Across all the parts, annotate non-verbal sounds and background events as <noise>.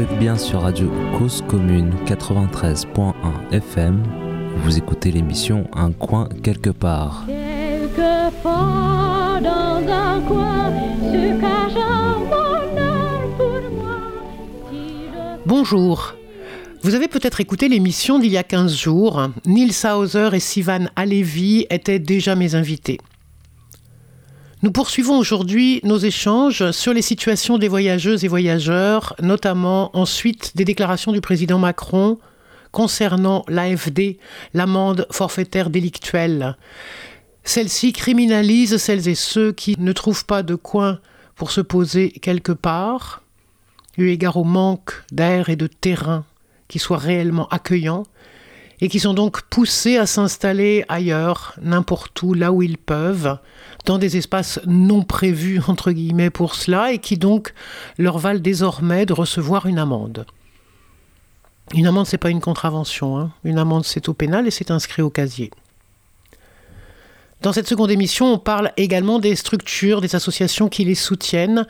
Vous êtes bien sur Radio Cause Commune 93.1 FM. Vous écoutez l'émission Un coin quelque part. Quelquefois dans un coin se cache un bonheur pour moi. Si je Bonjour. Vous avez peut-être écouté l'émission d'il y a 15 jours. Neil Sauser et Sivan Alevi étaient déjà mes invités. Nous poursuivons aujourd'hui nos échanges sur les situations des voyageuses et voyageurs, notamment ensuite des déclarations du président Macron concernant l'AFD, l'amende forfaitaire délictuelle. Celle-ci criminalise celles et ceux qui ne trouvent pas de coin pour se poser quelque part, eu égard au manque d'air et de terrain qui soit réellement accueillant, et qui sont donc poussés à s'installer ailleurs, n'importe où, là où ils peuvent, dans des espaces non prévus, entre guillemets, pour cela, et qui donc leur valent désormais de recevoir une amende. Une amende, c'est pas une contravention. hein. Une amende, c'est au pénal et c'est inscrit au casier. Dans cette seconde émission, on parle également des structures, des associations qui les soutiennent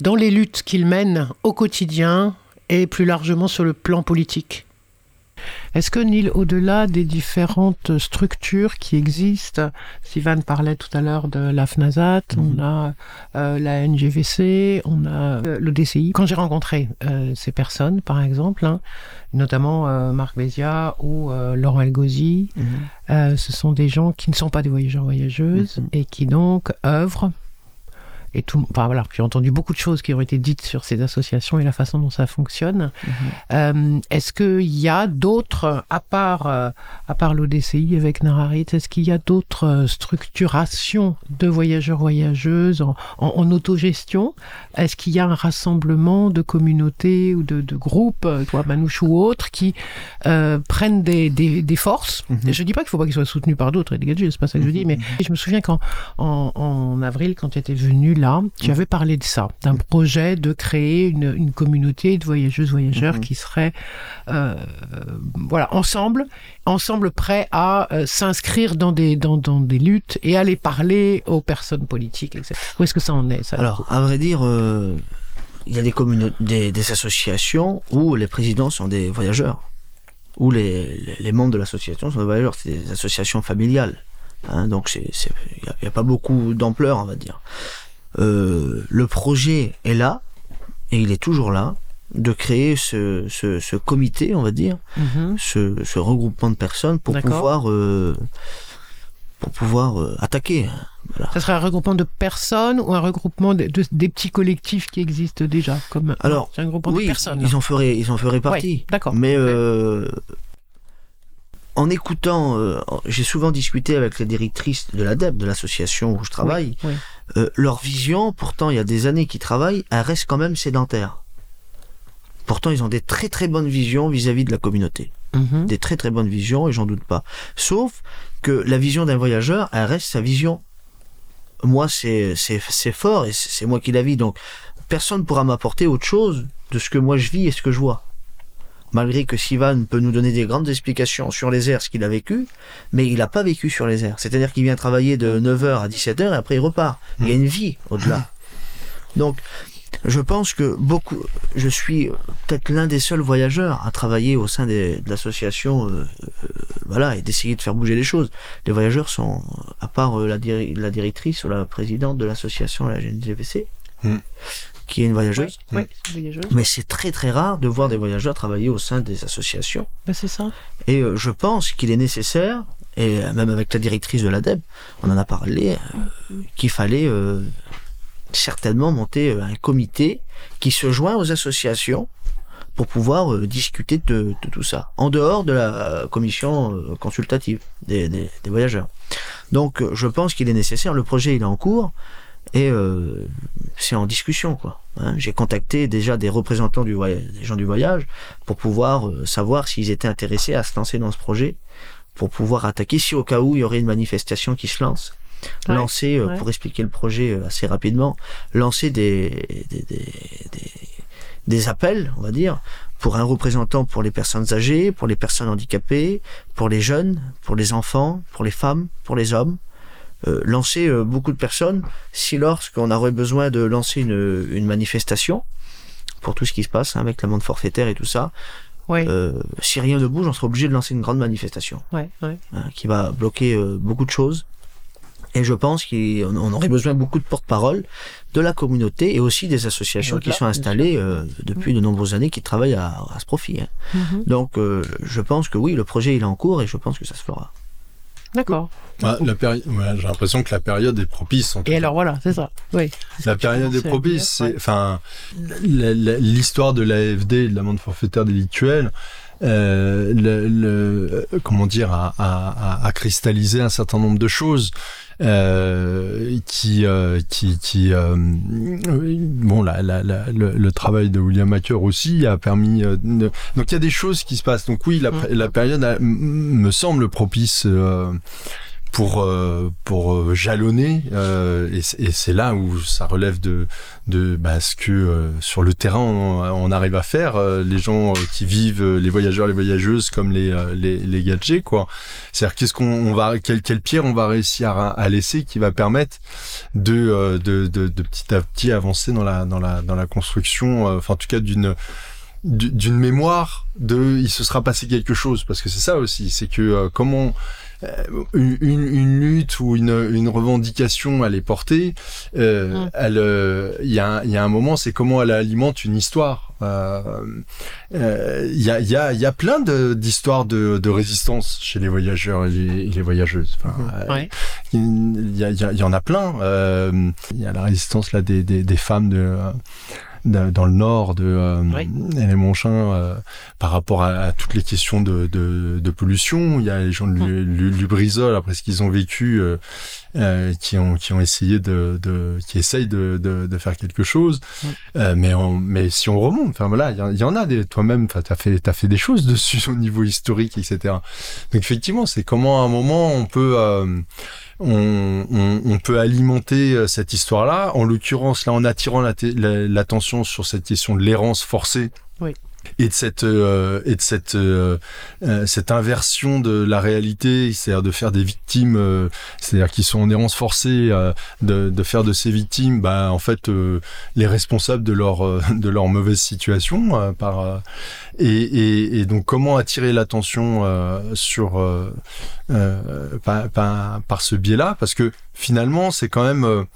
dans les luttes qu'ils mènent au quotidien et plus largement sur le plan politique. Est-ce que Neil, au-delà des différentes structures qui existent, Sivan parlait tout à l'heure de la FNASAT, on a euh, la NGVC, on a euh, le DCI. Quand j'ai rencontré euh, ces personnes, par exemple, hein, notamment Marc Bézia ou Laurent Elgozi, euh, ce sont des gens qui ne sont pas des voyageurs-voyageuses Mhm. et qui donc œuvrent et tout, enfin voilà, j'ai entendu beaucoup de choses qui ont été dites sur ces associations et la façon dont ça fonctionne. Euh, est-ce qu'il y a d'autres, à part, euh, à part l'ODCI avec Nararit, est-ce qu'il y a d'autres euh, structurations de voyageurs-voyageuses en, en- en autogestion? Est-ce qu'il y a un rassemblement de communautés ou de, de groupes, euh, toi Manouche ou autres, qui euh, prennent des, des, des forces? Mhm. Je dis pas qu'il faut pas qu'ils soient soutenus par d'autres et dégagés, c'est pas ça que je dis, mais je me souviens qu'en en, en avril, quand tu étais venu là, tu avais parlé de ça, d'un projet de créer une, une communauté de voyageuses, voyageurs Mhm. qui seraient, euh, voilà, ensemble, ensemble prêts à euh, s'inscrire dans des, dans, dans des luttes et aller parler aux personnes politiques, etc. Où est-ce que ça en est ça Alors, à vrai dire, euh, il y a des, commune- des, des associations où les présidents sont des voyageurs, où les, membres de l'association sont des voyageurs. C'est des associations familiales. Hein, donc, il n'y a pas beaucoup d'ampleur, on va dire. Euh, le projet est là, et il est toujours là, de créer ce, ce, ce comité, on va dire, Mhm. ce, ce regroupement de personnes pour pouvoir, euh, pour pouvoir euh, attaquer. Ça serait un regroupement de personnes ou un regroupement de, de- des petits collectifs qui existent déjà comme Alors, c'est un regroupement oui, de personnes. ils en feraient, ils en feraient partie. Ouais, d'accord. Mais euh, en écoutant, j'ai souvent discuté avec les directrices de l'ADEP, de l'association où je travaille, Oui, euh, leur vision, pourtant il y a des années qu'ils travaillent, elle reste quand même sédentaire. Pourtant ils ont des très très bonnes visions vis-à-vis de la communauté. Mhm. Des très très bonnes visions et j'en doute pas. Sauf que la vision d'un voyageur, elle reste sa vision. Moi c'est fort et c'est c'est moi qui la vis donc personne pourra m'apporter autre chose de ce que moi je vis et ce que je vois. Malgré que Sivan peut nous donner des grandes explications sur les airs, ce qu'il a vécu, mais il n'a pas vécu sur les airs. C'est-à-dire qu'il vient travailler de 9h à 17h et après il repart. Il y a une vie au-delà. Donc, je pense que beaucoup, je suis peut-être l'un des seuls voyageurs à travailler au sein des- de l'association, euh, euh, voilà, et d'essayer de faire bouger les choses. Les voyageurs sont, à part euh, la, diri- la directrice ou la présidente de l'association, la GNGVC, Mm. Qui est une voyageuse. Oui, c'est voyageuse. Mais c'est très très rare de voir des voyageurs travailler au sein des associations. Ben, c'est ça. Et euh, je pense qu'il est nécessaire, et euh, même avec la directrice de l'ADEB, on en a parlé, euh, qu'il fallait euh, certainement monter un comité qui se joint aux associations pour pouvoir discuter de, de tout ça, en dehors de la commission consultative des, des- des voyageurs. Donc je pense qu'il est nécessaire, le projet il est en cours, et euh, c'est en discussion quoi. hein. J'ai contacté déjà des représentants du voyage, des gens du voyage pour pouvoir euh, savoir s'ils étaient intéressés à se lancer dans ce projet, pour pouvoir attaquer si au cas où il y aurait une manifestation qui se lance. Ouais, lancer, euh, ouais. pour expliquer le projet assez rapidement, lancer des, des, des, des, des appels, on va dire, pour un représentant pour les personnes âgées, pour les personnes handicapées, pour les jeunes, pour les enfants, pour les femmes, pour les hommes, euh, lancer euh, beaucoup de personnes si lorsqu'on aurait besoin de lancer une, une manifestation, pour tout ce qui se passe hein, avec l'amende forfaitaire et tout ça. Ouais, Euh, si rien ne bouge, on sera obligé de lancer une grande manifestation ouais, ouais. hein, qui va bloquer euh, beaucoup de choses. Et je pense qu'on on aurait besoin beaucoup de porte-parole de la communauté et aussi des associations qui sont installées euh, depuis de nombreuses années, qui travaillent à, à ce profit. hein. Mhm. Donc, euh, je pense que oui, le projet il est en cours et je pense que ça se fera. D'accord. Bah, la péri- ouais, J'ai l'impression que la période est propice. en tout Et cas. alors voilà, c'est ça. Oui. La période est propice. c'est-. Enfin, l'histoire de l'AFD, de l'amende forfaitaire délictuelle, euh, le, le- comment dire, cristallisé un certain nombre de choses. Euh, qui euh, qui qui euh, bon la, la, la- le, le travail de William Hacker aussi a permis de- donc il y a des choses qui se passent donc oui la, Mm. la période me semble propice euh, pour euh, pour euh, jalonner euh, et et c'est là où ça relève de de bah, ce que euh, sur le terrain on, on arrive à faire euh, les gens euh, qui vivent les voyageurs les voyageuses comme les les, les gadgets quoi. C'est-à-dire qu'est-ce qu'on on va quelle, quelle pierre on va réussir à, à laisser qui va permettre de, de, de de petit à petit avancer dans la dans la dans la construction enfin en tout cas d'une du- d'une mémoire de il se sera passé quelque chose. Parce que c'est ça aussi c'est que euh, comment une, une- une lutte ou une, une revendication elle est portée euh, Mm. elle euh, il y a un- il y a un moment c'est comment elle alimente une histoire Euh, euh, il y a y a y a plein d'histoires de, de résistance chez les voyageurs et les, voyageuses enfin, euh, Ouais. il y, a- il en a plein. Euh, Il y a la résistance là des, des, des femmes de, euh, de- dans le nord de euh, Oui. les Monchin euh, par rapport à, à toutes les questions de, de, de pollution. Il y a les gens de Lu- Lubrizol après ce qu'ils ont vécu. euh, euh, qui ont qui ont essayé de, de qui essayent de, de, de faire quelque chose Mm. Euh, mais on, mais si on remonte enfin voilà il y, en- il y en a des toi-même enfin t'as fait t'as fait des choses dessus <laughs> au niveau historique etc donc effectivement c'est comment à un moment on peut euh, on, on, on peut alimenter euh, cette histoire-là. En l'occurrence, là, en attirant la té- la- l'attention sur cette question de l'errance forcée. Oui. Et de cette euh, et de cette euh, euh, cette inversion de la réalité, c'est-à-dire de faire des victimes, c'est-à-dire qui sont en errance forcée, de, faire de ces victimes, bah en fait les responsables de leur <laughs> de leur mauvaise situation par et, et, et donc comment attirer l'attention sur par, par, par ce biais-là, parce que finalement, c'est quand même,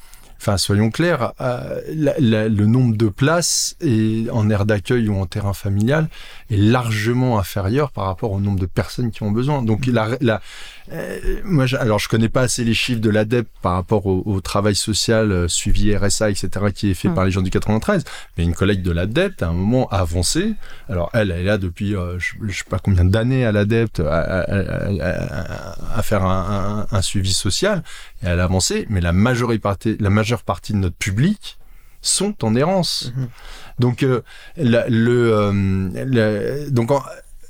enfin, soyons clairs, euh, la- la- le nombre de places et en aire d'accueil ou en terrain familial est largement inférieur par rapport au nombre de personnes qui ont besoin. Donc, la, la, euh, moi, je- alors, je connais pas assez les chiffres de l'ADEP par rapport au, au travail social euh, suivi RSA, etc., qui est fait Mm. par les gens du 93. Mais une collègue de l'ADEPT, à un moment, a avancé. Alors, elle, elle est là depuis, euh, je, je sais pas combien d'années à l'ADEPT, à, à- à- à- à faire un, un- un suivi social. Et elle a avancé, mais la majorité, la majeure partie de notre public sont en errance. Mhm. Donc, euh, la- le, euh, la- donc, en-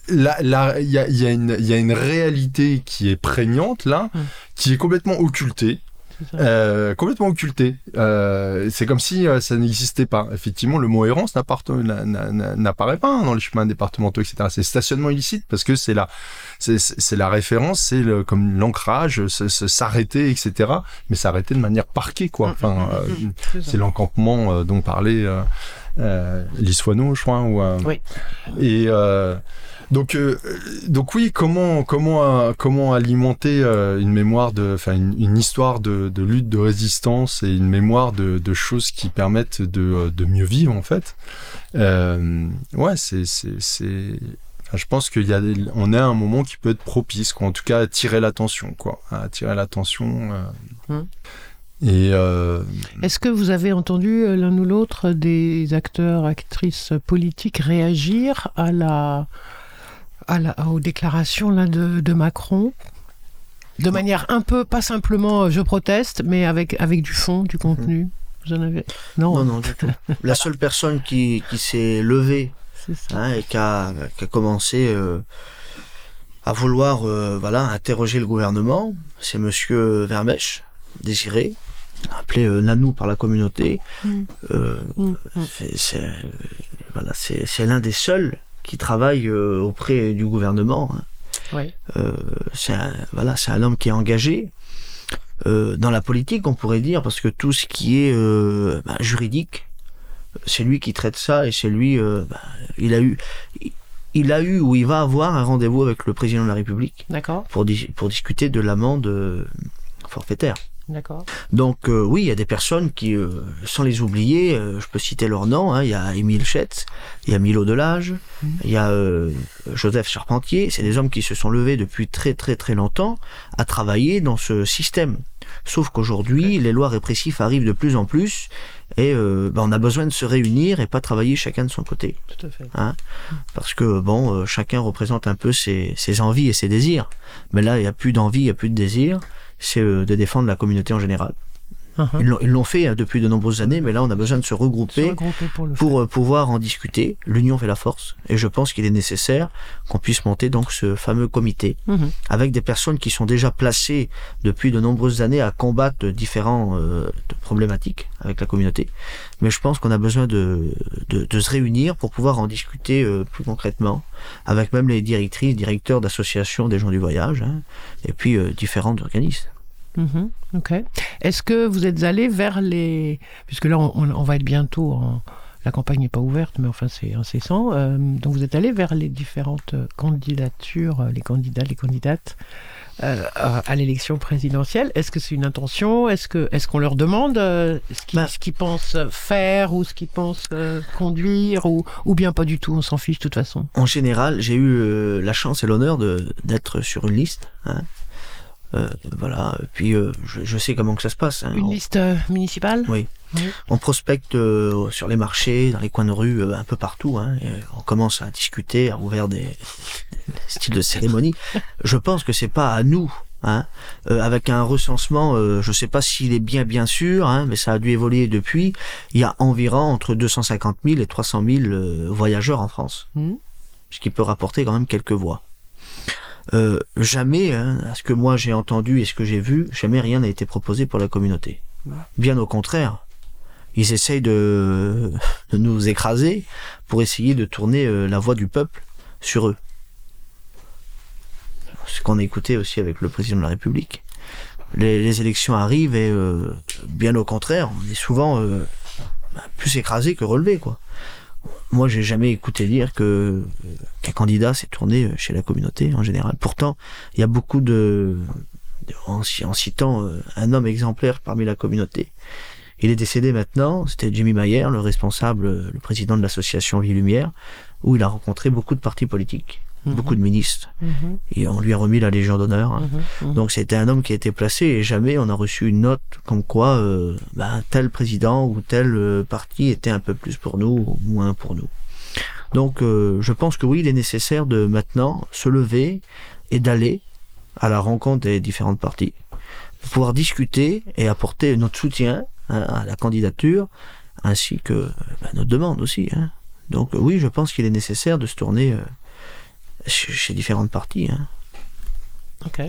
là, là, il y a, il y, a une- il y a une réalité qui est prégnante là, Mm. qui est complètement occultée. Euh, complètement occultée. Euh, c'est comme si euh, ça n'existait pas. Effectivement, le mot errance n'apparaît pas hein, dans les chemins départementaux, etc. C'est stationnement illicite parce que c'est la, c'est- référence, c'est comme l'ancrage, s'arrêter, etc. Mais s'arrêter de manière parquée, quoi. Enfin, euh, C'est l'encampement dont parlait euh, Lissoineau, je crois. Ou, Oui. Et donc, euh, donc oui, comment comment comment alimenter euh, une mémoire de, enfin une, une histoire de, de lutte, de résistance et une mémoire de, de choses qui permettent de, euh, de mieux vivre en fait. Euh, ouais, c'est c'est c'est. enfin, je pense qu'il y a, on est à un moment qui peut être propice, quoi. En tout cas, attirer l'attention, quoi. Attirer l'attention. euh. Hum. Et euh, Est-ce que vous avez entendu l'un ou l'autre des acteurs, actrices politiques réagir à la, à la, aux déclarations là, de, de Macron de manière un peu, pas simplement euh, je proteste, mais avec, avec du fond, du contenu Vous en avez? Non, Non, non, du tout. La seule personne qui, qui s'est levée <laughs> hein, et qui a, qui a commencé euh, à vouloir euh, voilà, interroger le gouvernement, c'est Monsieur Vermèche, Désiré, appelé euh, Nanou par la communauté. Mm. Mm, mm. voilà, c'est l'un des seuls qui travaille euh, auprès du gouvernement. hein. Euh, c'est un, voilà, c'est un homme qui est engagé euh, dans la politique, on pourrait dire, parce que tout ce qui est bah, juridique, c'est lui qui traite ça et c'est lui. bah, il a eu, il a eu ou il va avoir un rendez-vous avec le président de la République pour dis- pour discuter de l'amende forfaitaire. D'accord. Donc euh, oui, il y a des personnes qui, euh, sans les oublier, euh, je peux citer leurs noms, hein, il y a Émile Chetz, il y a Milo Delage, il y a Joseph Charpentier, c'est des hommes qui se sont levés depuis très très très longtemps à travailler dans ce système. Sauf qu'aujourd'hui, les lois répressives arrivent de plus en plus et euh, ben, on a besoin de se réunir et pas travailler chacun de son côté. Tout à fait. Parce que bon, euh, chacun représente un peu ses, ses envies et ses désirs. Mais là, il n'y a plus d'envie, il n'y a plus de désir. C'est euh, de défendre la communauté en général. Uh-huh. Ils l'ont- fait hein, depuis de nombreuses années, mais là, on a besoin de se Se regrouper pour euh, pouvoir en discuter. L'union fait la force. Et je pense qu'il est nécessaire qu'on puisse monter donc ce fameux comité. Mhm. avec des personnes qui sont déjà placées depuis de nombreuses années à combattre différents euh, de problématiques avec la communauté. Mais je pense qu'on a besoin de, de, de se réunir pour pouvoir en discuter euh, plus concrètement avec même les directrices, directeurs d'associations des gens du voyage hein, et puis euh, différents organismes. Mhm, Ok. Est-ce que vous êtes allé vers les... Puisque là, on, va être bientôt en... La campagne n'est pas ouverte, mais enfin, c'est incessant. Euh, donc, vous êtes allé vers les différentes candidatures, euh, les candidats, les candidates euh, à, à l'élection présidentielle. Est-ce que c'est une intention? Est-ce qu'on leur demande euh, ce qu'ils pensent faire ou ce qu'ils pensent conduire ou, ou bien pas du tout On s'en fiche de toute façon? En général, j'ai eu la chance et l'honneur d'être sur une liste. Hein. Euh, voilà. Puis euh, je, je sais comment que ça se passe. hein. Une On- liste euh, municipale? Oui. On prospecte sur les marchés, dans les coins de rue, un peu partout. Hein, et on commence à discuter, à ouvrir des, styles de cérémonie. <laughs> Je pense que c'est pas à nous. Hein, euh, avec un recensement, euh, je sais pas s'il est bien bien sûr, hein, mais ça a dû évoluer depuis. Il y a environ entre 250 000 et 300 000 euh, voyageurs en France, Mhm. ce qui peut rapporter quand même quelques voix. Euh, jamais, hein, à ce que moi j'ai entendu et ce que j'ai vu, jamais rien n'a été proposé pour la communauté. Bien au contraire, ils essayent de, de nous écraser pour essayer de tourner euh, la voix du peuple sur eux. Ce qu'on a écouté aussi avec le président de la République. Les, les élections arrivent et euh, bien au contraire, on est souvent euh, plus écrasé que relevé, quoi. Moi, j'ai jamais écouté dire qu'un candidat s'est tourné chez la communauté en général. Pourtant, il y a beaucoup de, en citant euh, un homme exemplaire parmi la communauté. Il est décédé maintenant, c'était Jimmy Mayer, le responsable, euh, le président de l'association Vie Lumière, où il a rencontré beaucoup de partis politiques, Mhm. beaucoup de ministres, Mhm, et on lui a remis la Légion d'honneur. hein. mhm. Donc c'était un homme qui a été placé et jamais on a reçu une note comme quoi euh, ben, tel président ou tel euh, parti était un peu plus pour nous ou moins pour nous. Donc euh, je pense que oui, il est nécessaire de maintenant se lever et d'aller à la rencontre des différentes parties pour pouvoir discuter et apporter notre soutien hein, à la candidature ainsi que ben, notre demande aussi. hein. Donc oui, je pense qu'il est nécessaire de se tourner euh, chez, différentes parties. hein. Ok.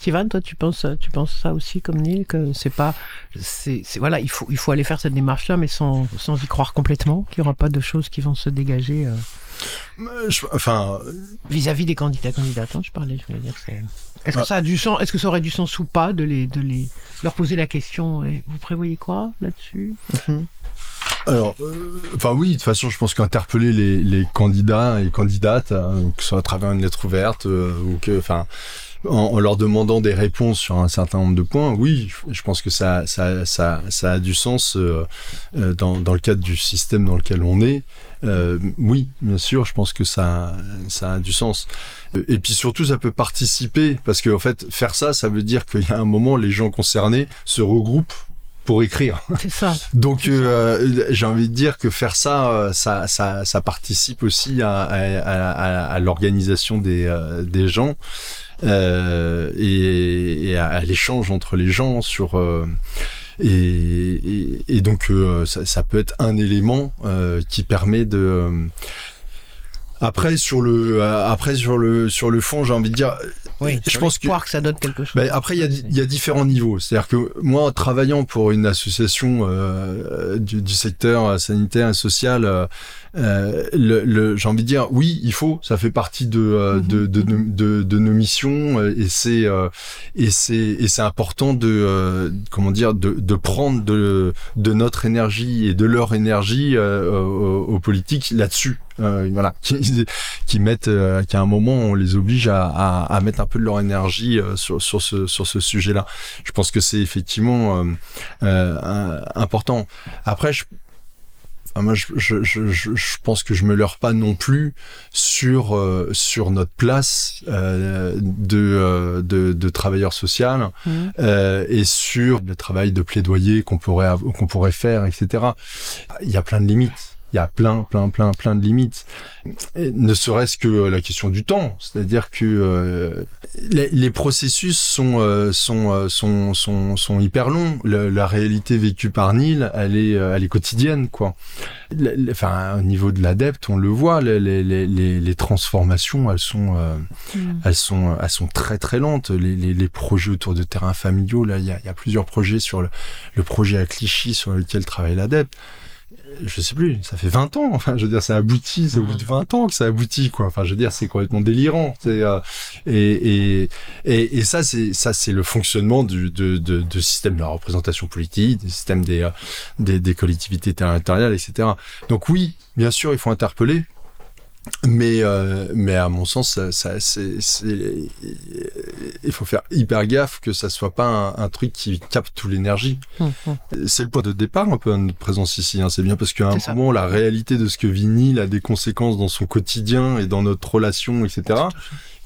Sivan, toi, tu penses, tu penses ça aussi comme Neil que c'est pas, c'est, c'est- voilà, il faut, il faut aller faire cette démarche-là, mais sans, sans y croire complètement, qu'il n'y aura pas de choses qui vont se dégager euh, je- enfin, vis-à-vis des candidats candidates. hein, je parlais, je voulais dire. c'est- Est-ce que Ah. ça a du sens Est-ce que ça aurait du sens ou pas de les, de les, leur poser la question et Vous prévoyez quoi là-dessus? Mhm. Alors, euh, enfin oui, de toute façon, je pense qu'interpeller les, les candidats et candidates, hein, que ce soit à travers une lettre ouverte euh, ou que, enfin, en, en leur demandant des réponses sur un certain nombre de points, oui, je pense que ça, ça, ça, ça a du sens euh, euh, dans, dans le cadre du système dans lequel on est. Euh, oui, bien sûr, je pense que ça, ça a du sens. Euh, Et puis surtout, ça peut participer parce qu'en fait, faire ça, ça veut dire qu'il y a un moment, les gens concernés se regroupent pour écrire. C'est ça. <laughs> Donc euh, j'ai envie de dire que faire ça, euh, ça, ça, ça participe aussi à, à, à- à- l'organisation des, euh, des gens euh, et, et à, l'échange entre les gens sur euh, et, et, et donc euh, ça, ça peut être un élément euh, qui permet de après sur le euh, après sur le sur le fond j'ai envie de dire Oui, je pense que que ça donne quelque chose. Ben, après, il y, a, il y a différents niveaux. C'est-à-dire que moi, en travaillant pour une association euh, du, du secteur sanitaire et social, euh, euh, le, le- j'ai envie de dire, oui, il faut. Ça fait partie de euh, de, de, de, de nos missions euh, et c'est euh, et c'est et c'est important de euh, comment dire de, de prendre de de notre énergie et de leur énergie euh, aux, aux politiques là-dessus. Euh, voilà, <laughs> qui, qui mettent, euh, qu'à un moment on les oblige à, à, à mettre un peu de leur énergie euh, sur, sur ce sur ce sujet-là. Je pense que c'est effectivement euh, euh, important. Après, je, enfin, moi, je, je, je, je pense que je me leurre pas non plus sur euh, sur notre place euh, de, de de travailleur social euh, et sur le travail de plaidoyer qu'on pourrait qu'on pourrait faire, etc. Il y a plein de limites. Il y a plein, plein, plein, plein de limites. Et ne serait-ce que euh, la question du temps, c'est-à-dire que euh, les, les processus sont, euh, sont, sont, sont, sont hyper longs. Le- la réalité vécue par Neil, elle est, elle est quotidienne, quoi. Le- le- Enfin, au niveau de l'adepte, on le voit, les, les, les, transformations, elles sont, euh, Mm. elles sont, elles sont très très lentes. Les, projets autour de terrains familiaux, là, il y a, y a plusieurs projets sur le, le projet à Clichy sur lequel travaille l'adepte. Je sais plus, ça fait 20 ans. Enfin, je veux dire, ça aboutit, c'est au bout de 20 ans que ça aboutit, quoi. Enfin, je veux dire, c'est complètement délirant. Euh, et, et et et ça, c'est ça, c'est le fonctionnement du de, de, de système de la représentation politique, du système des euh, des, des collectivités territoriales, etc. Donc oui, bien sûr, il faut interpeller. Mais, euh, mais à mon sens, ça, ça, c'est, il faut faire hyper gaffe que ça soit pas un, un truc qui capte toute l'énergie. Mhm. C'est le point de départ un peu de notre présence ici. Hein. C'est bien parce qu'à un ça. moment, la réalité de ce que vit Neil a des conséquences dans son quotidien et dans notre relation, etc.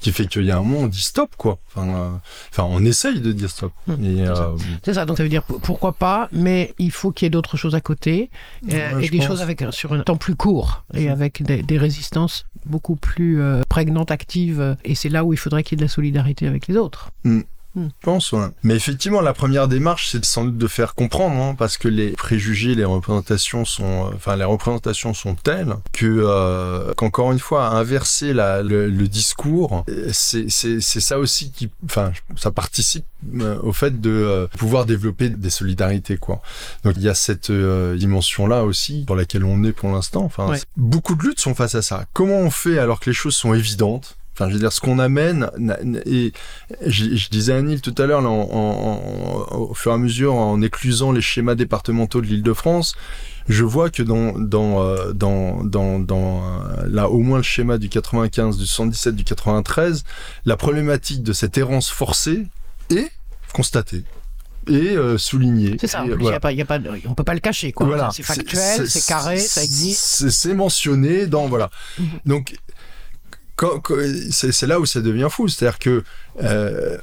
Qui fait qu'il y a un moment, on dit stop, quoi. Enfin, euh, enfin on essaye de dire stop. C'est euh, ça. C'est ça, donc ça veut dire pourquoi pas, mais il faut qu'il y ait d'autres choses à côté euh, Ouais, et des pense. choses avec sur un temps plus court et avec des, des résistances beaucoup plus euh, prégnantes, actives. Et c'est là où il faudrait qu'il y ait de la solidarité avec les autres. Je pense, ouais. Mais effectivement, la première démarche, c'est sans doute de faire comprendre, hein, parce que les préjugés, les représentations sont, euh, enfin, les représentations sont telles que, euh, qu'encore une fois, inverser la, le, le discours, euh, c'est, c'est, c'est ça aussi qui, enfin, ça participe euh, au fait de pouvoir développer des solidarités, quoi. Donc, il y a cette euh, dimension-là aussi, pour laquelle on est pour l'instant. Enfin, Ouais. beaucoup de luttes sont face à ça. Comment on fait alors que les choses sont évidentes? Enfin, je veux dire, ce qu'on amène, et je, je disais à Neil tout à l'heure, là, en- en- en- au fur et à mesure, en éclusant les schémas départementaux de l'Île-de-France, je vois que dans, dans, euh, dans, dans, dans euh, là, au moins le schéma du 95, du 117, du 93, la problématique de cette errance forcée est constatée et euh, soulignée. C'est ça, Et, il y voilà. a pas, y a pas, on peut pas le cacher. Quoi. Voilà. C'est factuel, c'est carré, ça existe. C'est mentionné dans voilà. Mhm. Donc c'est là où ça devient fou, c'est-à-dire que euh,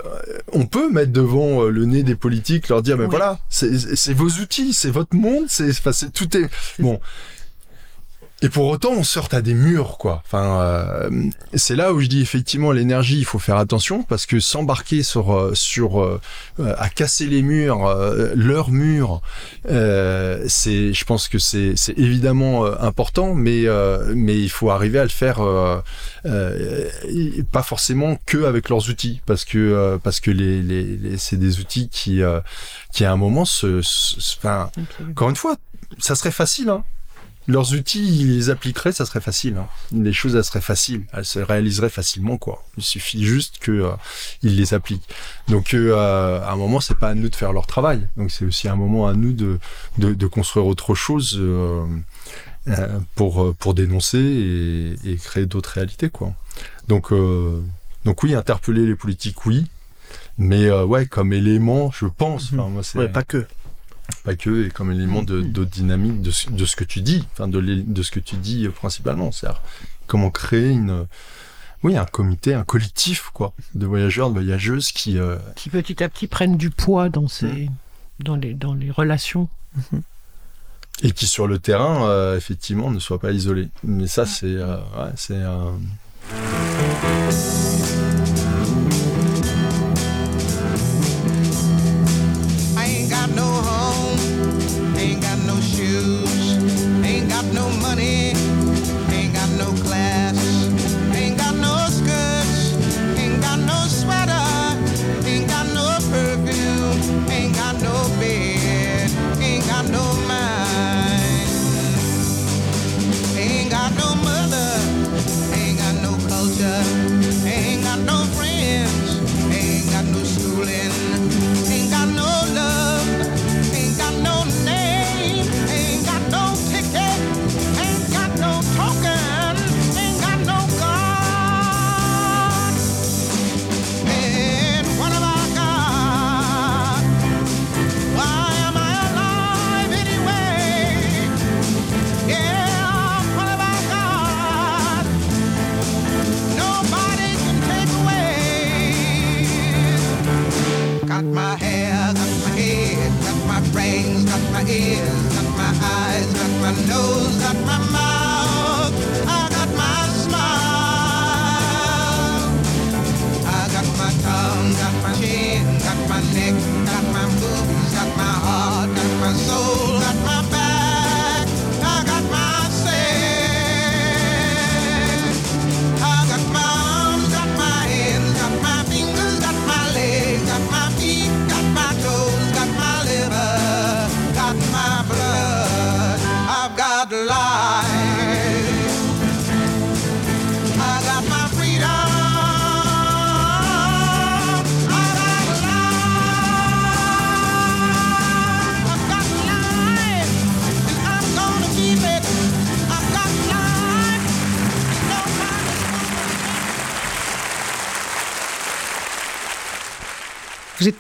on peut mettre devant euh, le nez des politiques, leur dire mais Oui. voilà, c'est vos outils, c'est votre monde, c'est enfin, c'est- tout est bon. Et pour autant, on sort à des murs, quoi. Enfin, euh, c'est là où je dis effectivement l'énergie, il faut faire attention parce que s'embarquer sur euh, sur euh, euh, à casser les murs, euh, leurs murs, euh, c'est, je pense que c'est c'est évidemment euh, important, mais euh, mais il faut arriver à le faire euh, euh, pas forcément que avec leurs outils, parce que euh, parce que les, les, les- c'est des outils qui euh, qui à un moment se, se- se- enfin, encore une fois, ça serait facile, hein. Leurs outils, ils les appliqueraient, ça serait facile. hein. Les choses, elles seraient faciles. Elles se réaliseraient facilement, quoi. Il suffit juste que euh, ils les appliquent. Donc, euh, à un moment, c'est pas à nous de faire leur travail. Donc, c'est aussi un moment à nous de, de, de construire autre chose euh, euh, pour, euh, pour dénoncer et, et créer d'autres réalités, quoi. Donc, euh, donc oui, interpeller les politiques, oui. Mais euh, ouais, comme élément, je pense. Enfin, moi, c'est Ouais, pas que. Pas que, et comme élément de, de dynamique de, ce- de ce que tu dis, enfin de, de ce que tu dis euh, principalement, c'est-à-dire comment créer une, oui, un comité, un collectif quoi, de voyageurs, de voyageuses qui, euh, Qui petit à petit prennent du poids dans, ces, Mm. dans, les, dans les relations. et qui sur le terrain euh, effectivement ne soient pas isolés. Mais ça c'est, euh, ouais, c'est, my head.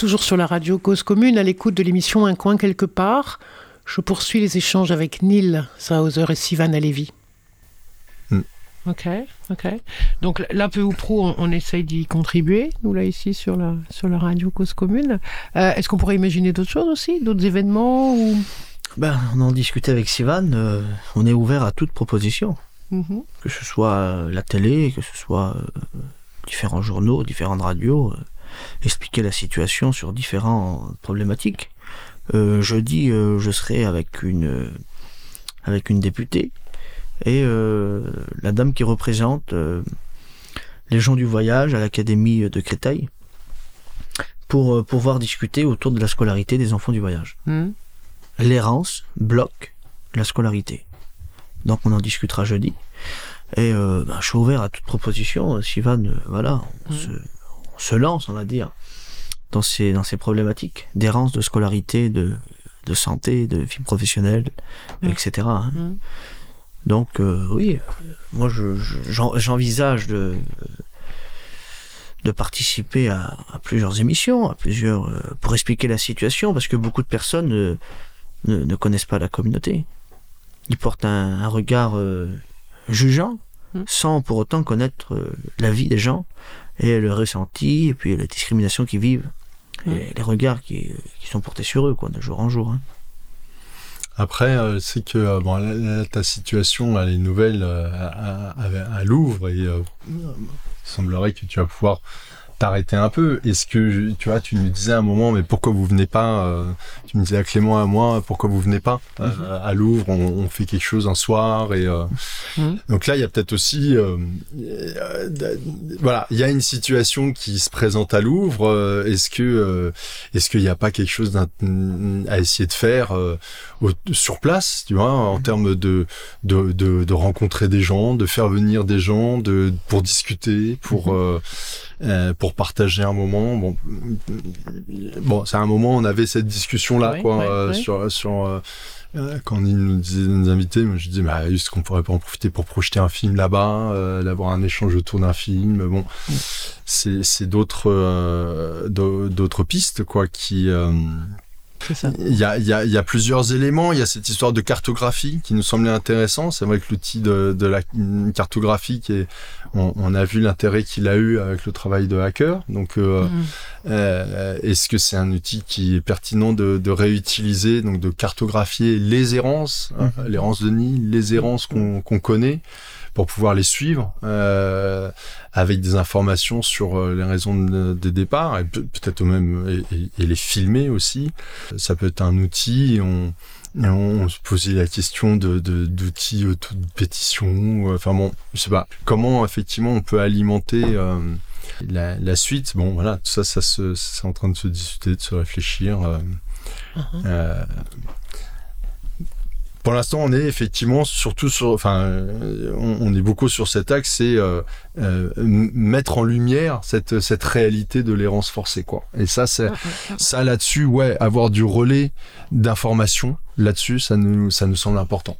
Toujours sur la radio Cause Commune à l'écoute de l'émission Un coin quelque part. Je poursuis les échanges avec Neil Sauser et Sivan Alevi. Hmm. Ok, ok. Donc là, peu ou prou, on, on essaye d'y contribuer, nous là ici sur la, sur la radio Cause Commune. Euh, Est-ce qu'on pourrait imaginer d'autres choses aussi, d'autres événements ou... Ben, on en discutait avec Sivan, euh, on est ouvert à toute proposition, Mhm. que ce soit euh, la télé, que ce soit différents journaux, différentes radios, expliquer la situation sur différentes problématiques. Euh, jeudi, euh, je serai avec une, avec une députée et euh, la dame qui représente les gens du voyage à l'Académie de Créteil pour pouvoir discuter autour de la scolarité des enfants du voyage Mhm. l'errance bloque la scolarité. Donc on en discutera jeudi. Et euh, ben, je suis ouvert à toute proposition. Sivan, voilà, on, Mhm. se, se lance, on va dire, dans ces, dans ces problématiques d'errance, de scolarité, de, de santé, de vie professionnelle, Mhm. etc. hein. Mhm. Donc euh, oui, euh, moi je- je- j'en- j'envisage de, de participer à, à plusieurs émissions, à plusieurs euh, pour expliquer la situation, parce que beaucoup de personnes ne, ne connaissent pas la communauté. Ils portent un, un regard euh, jugeant, Mm. sans pour autant connaître la vie des gens et le ressenti et puis la discrimination qu'ils vivent et les regards qui, qui sont portés sur eux, quoi, de jour en jour. hein. Après, euh, c'est que euh, bon, là, là, ta situation, elle est nouvelle euh, à, à- à Louvre et euh, il semblerait que tu vas pouvoir t'arrêter un peu. Est-ce que tu vois, tu nous disais à un moment, mais pourquoi vous venez pas euh, Tu me disais à Clément et à moi, pourquoi vous venez pas euh, à Louvre on, on fait quelque chose un soir et euh, Mhm. donc là, il y a peut-être aussi, euh, voilà, il y a une situation qui se présente à Louvre. est-ce que est-ce qu'il n'y a pas quelque chose à essayer de faire au- sur place, tu vois, en termes de, de, de, de rencontrer des gens, de faire venir des gens, de pour discuter, pour pour partager un moment? Bon, bon, c'est un moment on avait cette discussion là, Ouais, quoi, ouais, euh, ouais. sur sur euh, euh, quand il nous disait de nous inviter, je disais, bah, est-ce qu'on pourrait pas en profiter pour projeter un film là-bas, euh, d'avoir un échange autour d'un film. Bon, Mm. c'est d'autres euh, d'au- d'autres pistes quoi qui. Il y a, il y, a, il y a plusieurs éléments. Il y a cette histoire de cartographie qui nous semblait intéressant. C'est vrai que l'outil de, de la cartographie, qui est, on, on a vu l'intérêt qu'il a eu avec le travail de hacker. Donc, euh, Mhm. euh, est-ce que c'est un outil qui est pertinent de, de réutiliser, donc de cartographier les errances, hein, l'errance de Nil, les errances qu'on qu'on connaît? Pour pouvoir les suivre euh, avec des informations sur euh, les raisons de, de départ et peut- peut-être même et, les filmer aussi. Ça peut être un outil. et On, et on se posait la question de de- d'outils auto de pétition. ou, Enfin bon, je sais pas comment effectivement on peut alimenter. euh, la, la suite, bon voilà, tout ça, ça se, c'est en train de se discuter, de se réfléchir. euh, euh, pour l'instant, on est effectivement surtout sur, enfin, euh, on, on est beaucoup sur cet axe, c'est euh, euh, mettre en lumière cette cette réalité de l'errance forcée, quoi. Et ça, c'est ça là-dessus, ouais, avoir du relais d'information là-dessus, ça nous ça nous semble important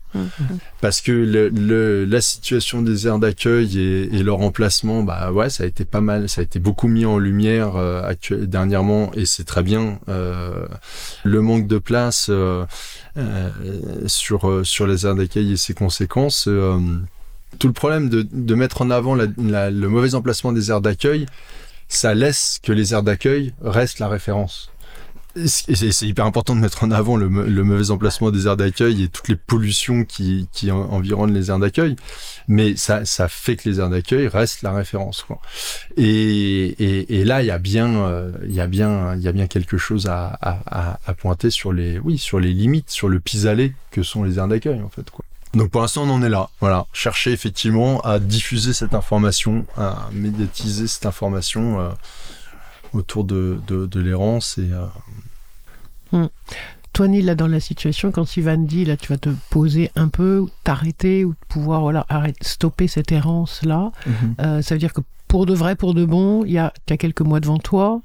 parce que le, le- la situation des aires d'accueil et, et leur emplacement, bah ouais, ça a été pas mal, ça a été beaucoup mis en lumière euh, dernièrement et c'est très bien. Euh, le manque de place euh, euh, sur sur les aires d'accueil et ses conséquences. tout le problème de, de mettre en avant la- la- le mauvais emplacement des aires d'accueil, ça laisse que les aires d'accueil restent la référence. C'est hyper important de mettre en avant le, mauvais emplacement des aires d'accueil et toutes les pollutions qui, qui en- environnent les aires d'accueil, mais ça, fait que les aires d'accueil restent la référence. Quoi. Et, là, il y a bien, euh, il y a bien, quelque chose à, pointer sur les, limites, sur le pis-aller que sont les aires d'accueil en fait. Donc pour l'instant, on en est là. Voilà, chercher effectivement à diffuser cette information, à médiatiser cette information. euh, autour de, de, de l'errance et euh, Toi, Neil, là, dans la situation, quand Ivan dit, là, tu vas te poser un peu, ou t'arrêter, ou pouvoir, voilà, arrêter, stopper cette errance-là, Mhm. euh, ça veut dire que pour de vrai, pour de bon, il y a, as quelques mois devant toi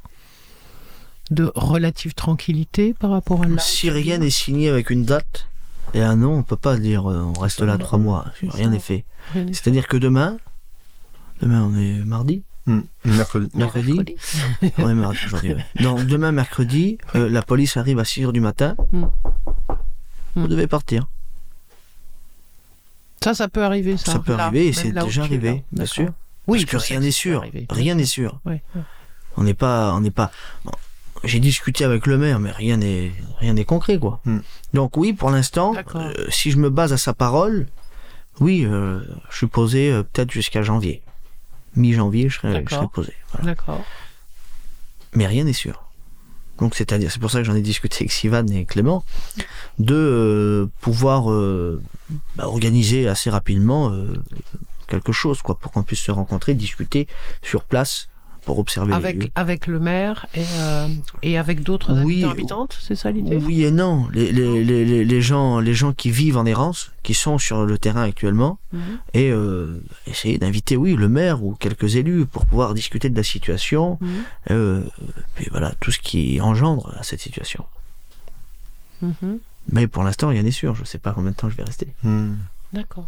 de relative tranquillité par rapport à là. Si rien n'est signé avec une date et un nom, on peut pas dire euh, on reste là trois mois. Rien n'est fait. C'est-à-dire que demain, demain on est mardi, hmm, mercredi. mercredi, <laughs> on est mardi aujourd'hui. ouais. Donc demain mercredi, euh, la police arrive à 6 heures du matin. Vous Mm. devez partir. Ça, ça peut arriver, ça. Ça peut là, arriver et c'est déjà arrivé, bien sûr. Oui, Parce que rien n'est sûr. Rien n'est sûr. Ouais. On n'est pas, on n'est pas. bon, J'ai discuté avec le maire, mais rien n'est, rien n'est concret, quoi. Hmm. Donc oui, pour l'instant, euh, si je me base à sa parole, oui, euh, je suis posé euh, peut-être jusqu'à janvier, mi-janvier, je serai, je serai posé. Voilà. D'accord. Mais rien n'est sûr. Donc c'est-à-dire, c'est pour ça que j'en ai discuté avec Sivan et Clément, de euh, pouvoir euh, bah, organiser assez rapidement euh, quelque chose, quoi, pour qu'on puisse se rencontrer, discuter sur place, pour observer les lieux. Avec, le maire et, euh, et avec d'autres Oui, habitants habitantes, c'est ça l'idée Oui et non. Les, les, les, les- les gens, les gens qui vivent en errance, qui sont sur le terrain actuellement, Mhm. et euh, essayer d'inviter, oui, le maire ou quelques élus pour pouvoir discuter de la situation, euh, puis voilà, tout ce qui engendre à cette situation. Mhm. Mais pour l'instant, rien n'est sûr. Je ne sais pas combien de temps je vais rester. Hmm. D'accord.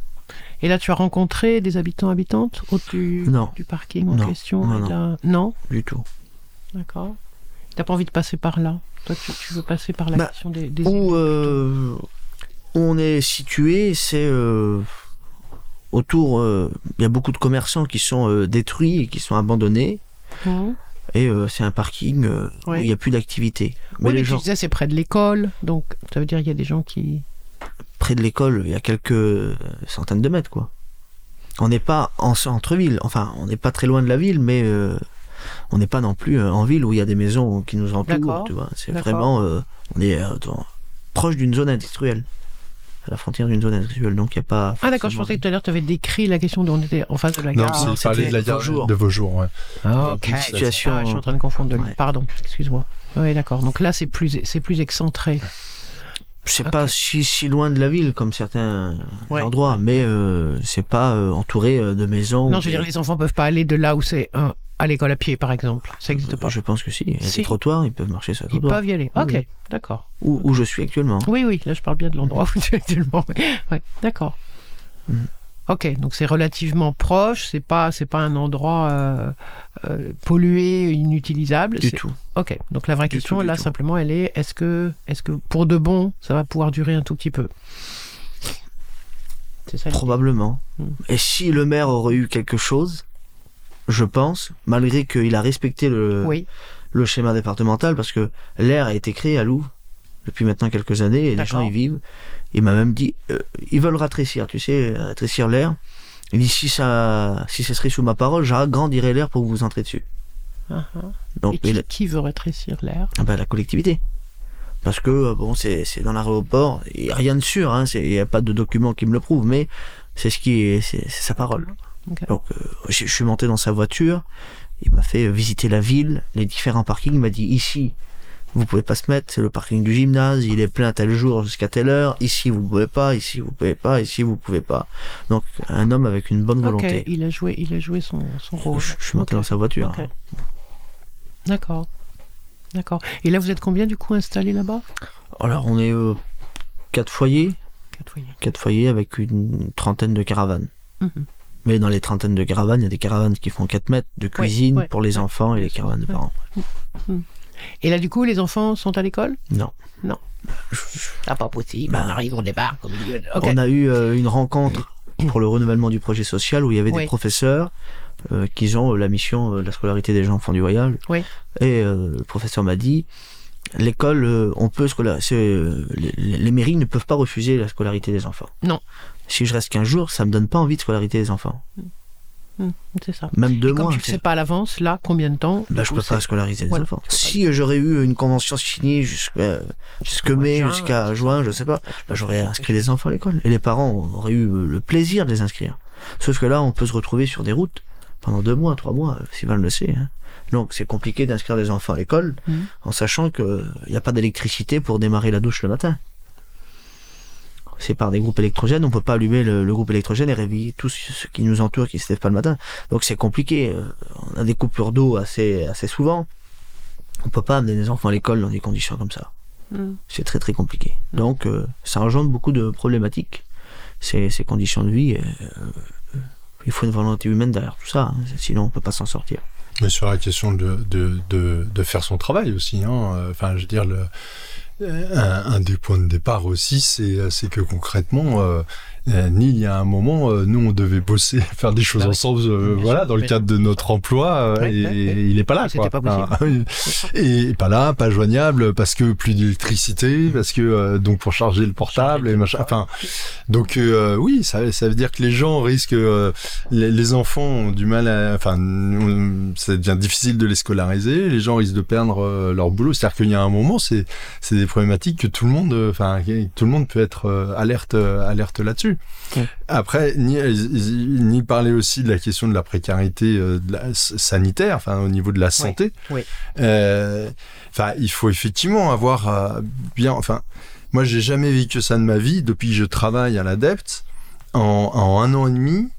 Et là, tu as rencontré des habitants habitantes du, Non. du parking en Non. question Non, non. là- non? Du tout. D'accord. T'as pas envie de passer par là? Toi, tu, tu veux passer par la Bah, question des, des Où, euh, où on est situé, c'est euh, autour. euh, Il y a beaucoup de commerçants qui sont détruits et qui sont abandonnés. Mhm. Et c'est un parking où il n'y a plus d'activité. Mais Oui, mais les tu gens disais c'est près de l'école, donc ça veut dire qu'il y a des gens qui. Près de l'école, il y a quelques centaines de mètres, quoi. On n'est pas en centre-ville. Enfin, on n'est pas très loin de la ville, mais euh, on n'est pas non plus euh, en ville où il y a des maisons qui nous entourent. Tu vois, c'est vraiment. euh, on est euh, dans- proche d'une zone industrielle, à la frontière d'une zone industrielle, donc il n'y a pas. Ah d'accord, je pensais que tout à l'heure tu avais décrit la question d'on était en face de la Non, gare. c'est c'était parler de la gare de vos jours. Ouais. Ah, ok. ok. Situation- Ah, je suis en train de confondre. de- Ouais. Pardon, excuse-moi. Oui, d'accord. Donc là, c'est plus, c'est plus excentré. C'est Ok. pas si, si loin de la ville comme certains Ouais. endroits, mais euh, c'est pas euh, entouré euh, de maisons. Non, je veux dire, les enfants peuvent pas aller de là où c'est à l'école à pied, par exemple. Ça n'existe pas. Je pense que si. Il y a Si. des trottoirs, ils peuvent marcher sur les Ils trottoirs. peuvent y aller. Ok, oui. d'accord. Où, où je suis actuellement. Oui, oui, là je parle bien de l'endroit où tu es actuellement. Ouais, d'accord. Mhm. Ok, donc c'est relativement proche, c'est pas, c'est pas un endroit euh, euh, pollué, inutilisable. Du c'est- tout. Ok, donc la vraie Du question tout, là tout. simplement elle est est-ce que, est-ce que pour de bon ça va pouvoir durer un tout petit peu? C'est ça. Probablement. Mm. Et si le maire aurait eu quelque chose, je pense, malgré qu'il a respecté le, Oui, le schéma départemental, parce que l'air a été créé à Louvre depuis maintenant quelques années et les gens y vivent. Il m'a même dit, euh, ils veulent rétrécir, tu sais, rétrécir l'air. Il dit, si ça, si ce serait sous ma parole, j'agrandirais l'air pour que vous entrez dessus. Ah, ah. Donc, Et qui, veut rétrécir l'air? Ah ben, la collectivité. Parce que, euh, bon, c'est c'est dans l'aéroport, il n'y a rien de sûr, hein, c'est- il n'y a pas de document qui me le prouve, mais c'est ce qui est, c'est sa parole. Donc, euh, je je suis monté dans sa voiture, il m'a fait visiter la ville, les différents parkings, il m'a dit ici, vous pouvez pas se mettre, c'est le parking du gymnase, il est plein tel jour jusqu'à telle heure, ici vous pouvez pas, ici vous pouvez pas, ici vous pouvez pas. Donc, un homme avec une bonne volonté. il a joué, il a joué son, son rôle. Je, je suis monté dans sa voiture. Ok. D'accord. D'accord. Et là, vous êtes combien du coup installés là-bas? Alors, on est euh, quatre foyers, Quatre foyers. quatre foyers avec une trentaine de caravanes. Mhm. Mais dans les trentaines de caravanes, il y a des caravanes qui font 4 mètres de cuisine ouais, pour les ouais, enfants et les caravanes de parents. Et là, du coup, les enfants sont à l'école? Non. Ah, pas possible. Bah, on arrive, on débarque. On a eu euh, une rencontre pour le renouvellement du projet social où il y avait Oui. des professeurs euh, qui ont euh, la mission de la scolarité des enfants du voyage. Oui. Et euh, le professeur m'a dit l'école, on peut les, les mairies ne peuvent pas refuser la scolarité des enfants. Non. Si je reste 15 jours, ça me donne pas envie de scolarité des enfants. Hmm, c'est ça. Même deux Et comme mois. tu ne sais pas à l'avance, là, combien de temps Là, du je coup, peux pas scolariser les Voilà. enfants. Si j'aurais eu une convention signée jusqu'à mai, jusqu'à juin, je sais pas, bah, j'aurais inscrit les enfants à l'école. Et les parents auraient eu le plaisir de les inscrire. Sauf que là, on peut se retrouver sur des routes pendant deux mois, trois mois, Sylvain le sait. hein. Donc, c'est compliqué d'inscrire les enfants à l'école Mhm. en sachant qu'il n'y a pas d'électricité pour démarrer la douche le matin. C'est par des groupes électrogènes, on peut pas allumer le, le groupe électrogène et réveiller tous ceux qui nous entourent qui se lèvent pas le matin. Donc c'est compliqué. euh, On a des coupures d'eau assez, assez souvent. On peut pas amener les enfants à l'école dans des conditions comme ça. Hmm. C'est très très compliqué. Donc euh, ça engendre beaucoup de problématiques, ces, ces conditions de vie. euh, il faut une volonté humaine derrière tout ça, hein, sinon on peut pas s'en sortir. Mais sur la question de, de, de, de faire son travail aussi, hein, enfin, je veux dire, le, un, un des points de départ aussi, c'est c'est que concrètement, euh, Neil, il y a un moment, euh, nous, on devait bosser, <laughs> faire des choses Bah ensemble, euh, voilà, sûr, dans le cadre de notre emploi, euh, Ouais, et, ouais, ouais. et il est pas là, quoi. pas possible. Enfin, et pas là, pas joignable, parce que plus d'électricité, parce que euh, donc pour charger le portable et machin. Enfin, donc euh, oui, ça, ça veut dire que les gens risquent, euh, les, les enfants ont du mal à, enfin, ça devient difficile de les scolariser. Les gens risquent de perdre leur boulot. C'est-à-dire qu'il y a un moment, c'est c'est des problématiques que tout le monde, enfin, tout le monde peut être alerte, alerte là-dessus. Ouais. Après, ni, parler aussi de la question de la précarité euh, de la, sanitaire, enfin au niveau de la santé. oui. Euh, Enfin, il faut effectivement avoir euh, bien, enfin. Moi, j'ai jamais vécu ça de ma vie depuis que je travaille à l'Adept. En, en un an et demi,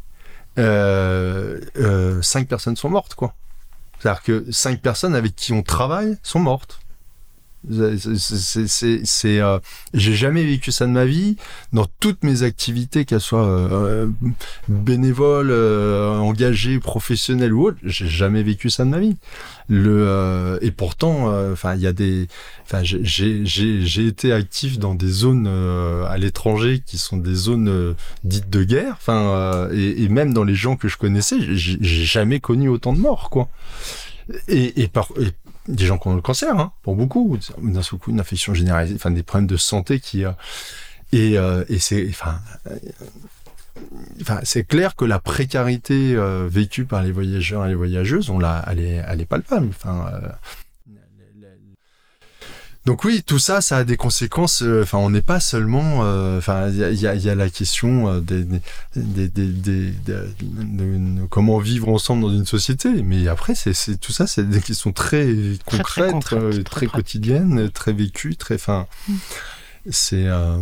euh, euh, cinq personnes sont mortes, quoi. C'est-à-dire que cinq personnes avec qui on travaille sont mortes. C'est- euh, j'ai jamais vécu ça de ma vie. Dans toutes mes activités, qu'elles soient euh, bénévoles, euh, engagées, professionnelles ou autres, j'ai jamais vécu ça de ma vie. Euh, et pourtant, euh, enfin, il y a des, enfin, j'ai- été actif dans des zones à l'étranger qui sont des zones dites de guerre. Enfin, et, même dans les gens que je connaissais, j'ai jamais connu autant de morts, quoi. Et, et, par, et des gens qui ont le cancer, hein, pour beaucoup, d'un seul coup, une infection généralisée, enfin des problèmes de santé qui euh, et, euh, et c'est enfin euh, enfin c'est clair que la précarité euh, vécue par les voyageurs et les voyageuses, on l'a, elle est, elle est palpable. Enfin. Donc oui, tout ça, ça a des conséquences. euh, Enfin, on n'est pas seulement. euh, Enfin, il y a, y la question euh, des, des, des, des- des- de- comment vivre ensemble dans une société. Mais après, c'est, c'est tout ça, c'est des questions très très concrètes, concrètes, très quotidiennes, très vécues, très. Enfin, c'est. euh,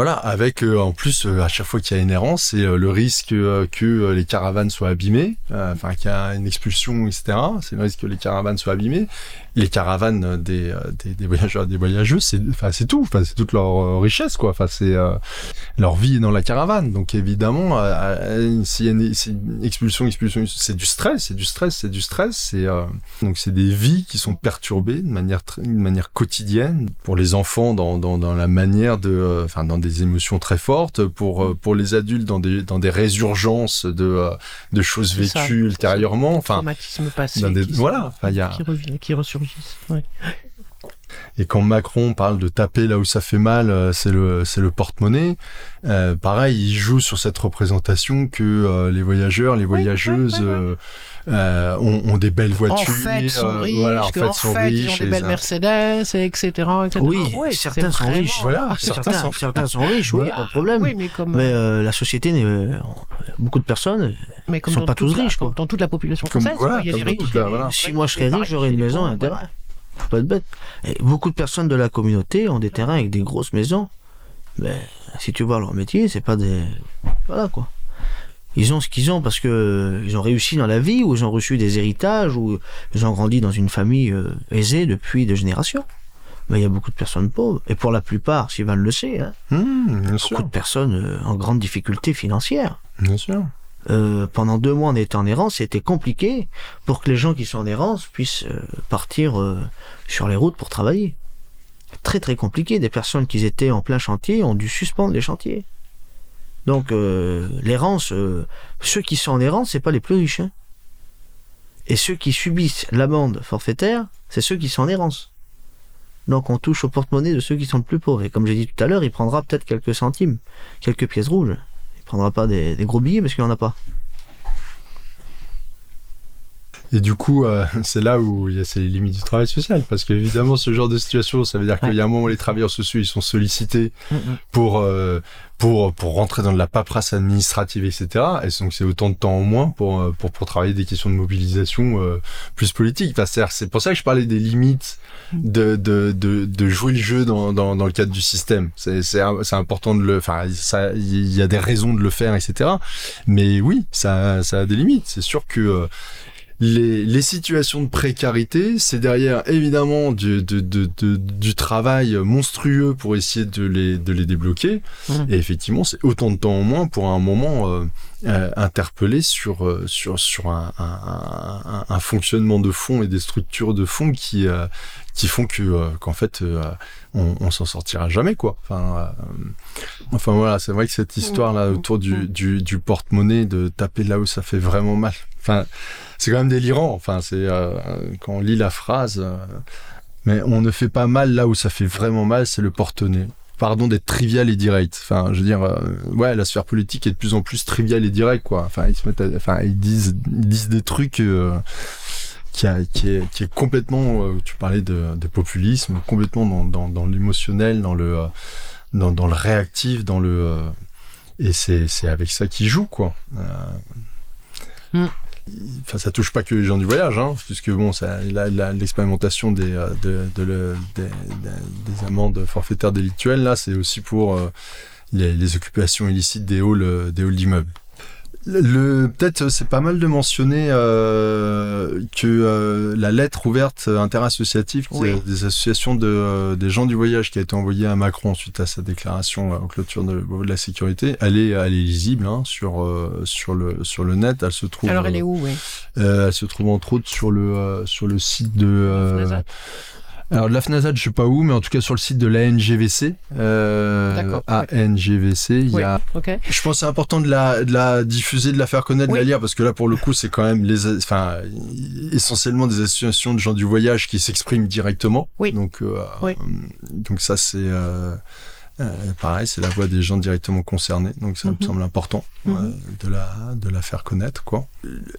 voilà, avec euh, en plus euh, à chaque fois qu'il y a une errance, c'est euh, le risque que les caravanes soient abîmées, enfin qu'il y a une expulsion, etc. C'est le risque que les caravanes soient abîmées. Les caravanes des, des, des voyageurs des voyageuses, c'est enfin c'est tout, enfin c'est toute leur richesse quoi. Enfin c'est leur vie dans la caravane. Donc évidemment, s'il y a une, expulsion, expulsion, c'est du stress, c'est du stress, c'est du stress. C'est donc c'est des vies qui sont perturbées de manière de manière quotidienne pour les enfants dans, dans, la manière de, enfin dans émotions très fortes, pour euh, pour les adultes dans des dans des résurgences de euh, de choses vécues ultérieurement. Enfin Traumatisme passé. dans des- qui voilà, sont- y a- Qui reviennent, qui ressurgissent. ouais. Et quand Macron parle de taper là où ça fait mal, euh, c'est le c'est le porte-monnaie. Euh, pareil, il joue sur cette représentation que euh, les voyageurs, les voyageuses euh, ont, ont des belles En voitures. fait, sont euh, riches, voilà, en que fait, en sont fait, ils ont riches. des belles Mercedes, et etc. etc. Oui, Ouais, certains sont riches. Voilà, certains Certains, sont- certains sont riches, oui, pas de problème. Oui, mais comme, Mais euh, la société, beaucoup de personnes, mais comme sont pas tous riches, quoi. Dans toute la population Comme- française, voilà, il y a des riches. voilà. si moi je serais riche, j'aurais une maison, un terrain. Pas être bête. Et beaucoup de personnes de la communauté ont des terrains avec des grosses maisons. Mais si tu vois leur métier, c'est pas des. Voilà quoi. Ils ont ce qu'ils ont parce que euh, ils ont réussi dans la vie, ou ils ont reçu des héritages, ou ils ont grandi dans une famille euh, aisée depuis des générations. Mais il y a beaucoup de personnes pauvres. Et pour la plupart, Sylvain le sait, hein, Mmh, beaucoup sûr, de personnes euh, en grande difficulté financière. bien sûr. Euh, pendant deux mois, on était en errance, c'était compliqué pour que les gens qui sont en errance puissent partir euh, sur les routes pour travailler. Très très compliqué. Des personnes qui étaient en plein chantier ont dû suspendre les chantiers. Donc euh, l'errance, euh, ceux qui sont en errance, c'est pas les plus riches. hein. Et ceux qui subissent l'amende forfaitaire, c'est ceux qui sont en errance. Donc on touche au porte-monnaie de ceux qui sont le plus pauvres. Et comme j'ai dit tout à l'heure, il prendra peut-être quelques centimes, quelques pièces rouges. Il prendra pas des, gros billets parce qu'il en a pas. Et du coup, euh, <laughs> c'est là où il y a ces limites du travail social. Parce qu'évidemment, ce genre de situation, ça veut dire qu'il y a un moment où les travailleurs sociaux, ils sont sollicités pour, euh, pour, pour rentrer dans de la paperasse administrative, etc. Et donc, c'est autant de temps en moins pour, euh, pour, pour travailler des questions de mobilisation euh, plus politique. Enfin, c'est- pour ça que je parlais des limites de, de, de, de jouer le jeu dans, dans, dans le cadre du système. C'est c'est c'est important de le... Enfin, ça- il y a des raisons de le faire, etc. Mais oui, ça, ça a des limites. C'est sûr que... les, les situations de précarité, c'est derrière évidemment du, de, de, de- du travail monstrueux pour essayer de les, de les débloquer. Mhm. Et effectivement, c'est autant de temps en moins pour un moment euh, euh, interpeller sur, euh, sur, sur un, un, un- un fonctionnement de fond et des structures de fond qui, euh, qui font que euh, qu'en fait euh, on, on s'en sortira jamais quoi. Enfin, euh, enfin voilà, c'est vrai que cette histoire là autour du, du, du porte-monnaie de taper là où ça fait vraiment mal. Enfin, c'est quand même délirant. Enfin, c'est euh, quand on lit la phrase, euh, mais on ne fait pas mal là où ça fait vraiment mal, c'est le porte-monnaie. Pardon d'être trivial et direct. Enfin, je veux dire, euh, ouais, la sphère politique est de plus en plus triviale et direct, quoi. Enfin, ils se mettent, enfin, ils disent, ils disent des trucs. qui, a- est, complètement, tu parlais de, populisme, complètement dans, l'émotionnel, dans le, dans, le réactif, dans le, et c'est, avec ça qu'ils jouent, quoi. Hmm. Enfin, ça touche pas que les gens du voyage, hein, puisque bon, l'expérimentation des, euh, des, des- des amendes forfaitaires délictuelles, là, c'est aussi pour euh, les, occupations illicites des halls, euh, des halls d'immeubles. Le, le- peut-être c'est pas mal de mentionner que euh, la lettre ouverte interassociative qui Oui. est des associations de, euh, des gens du voyage qui a été envoyée à Macron suite à sa déclaration euh, en clôture de, de la sécurité, elle est, elle est lisible hein, sur, euh, sur, le, sur le net. Elle se trouve, Alors elle est euh, où, oui? euh, elle se trouve entre autres sur le, euh, sur le site de. Alors de la FNASAT, je sais pas où, mais en tout cas sur le site de l'ANGVC. Euh, D'accord, ANGVC, il Oui, y a ok. je pense que c'est important de la, de la diffuser, de la faire connaître, de la lire, parce que là, pour le coup, c'est quand même les, enfin, essentiellement des associations de gens du voyage qui s'expriment directement. Oui. Donc, euh, Oui. donc ça, c'est euh, euh, pareil, c'est la voix des gens directement concernés. Donc ça Mhm. me semble important Mhm. euh, de la, de la faire connaître, quoi.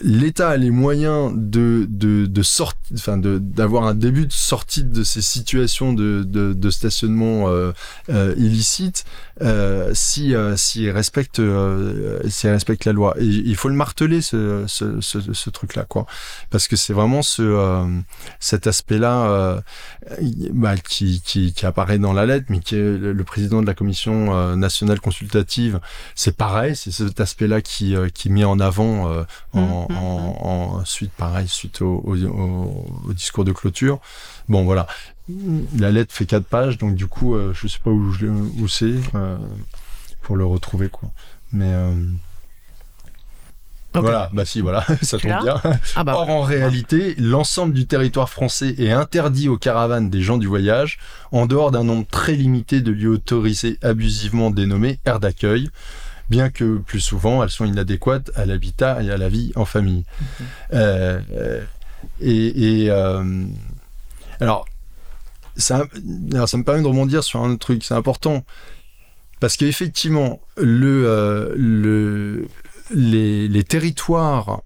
L'État a les moyens de, de, de sortir, enfin, de, d'avoir un début de sortie de ces situations de, de, de stationnement euh, euh, illicite euh, si euh, s'il respecte euh, s'il respecte la loi et il faut le marteler ce ce, ce, ce truc là quoi parce que c'est vraiment ce euh, cet aspect là bah, qui, qui qui apparaît dans la lettre mais qui est le, président de la commission euh, nationale consultative c'est pareil c'est cet aspect là qui euh, qui est mis en avant euh, en, Mhm. en, en suite pareil suite au, au, au- discours de clôture bon voilà la lettre fait quatre pages, donc du coup, euh, je sais pas où, où c'est euh, pour le retrouver, quoi. Mais voilà, bah si, voilà, <laughs> ça tombe bien. Ah bah Or, en réalité, l'ensemble du territoire français est interdit aux caravanes des gens du voyage, en dehors d'un nombre très limité de lieux autorisés abusivement dénommés aires d'accueil, bien que plus souvent elles sont inadéquates à l'habitat et à la vie en famille. Euh, euh, et et, euh, alors, ça, alors, ça me permet de rebondir sur un autre truc, c'est important. Parce qu'effectivement, le, euh, le, les, les territoires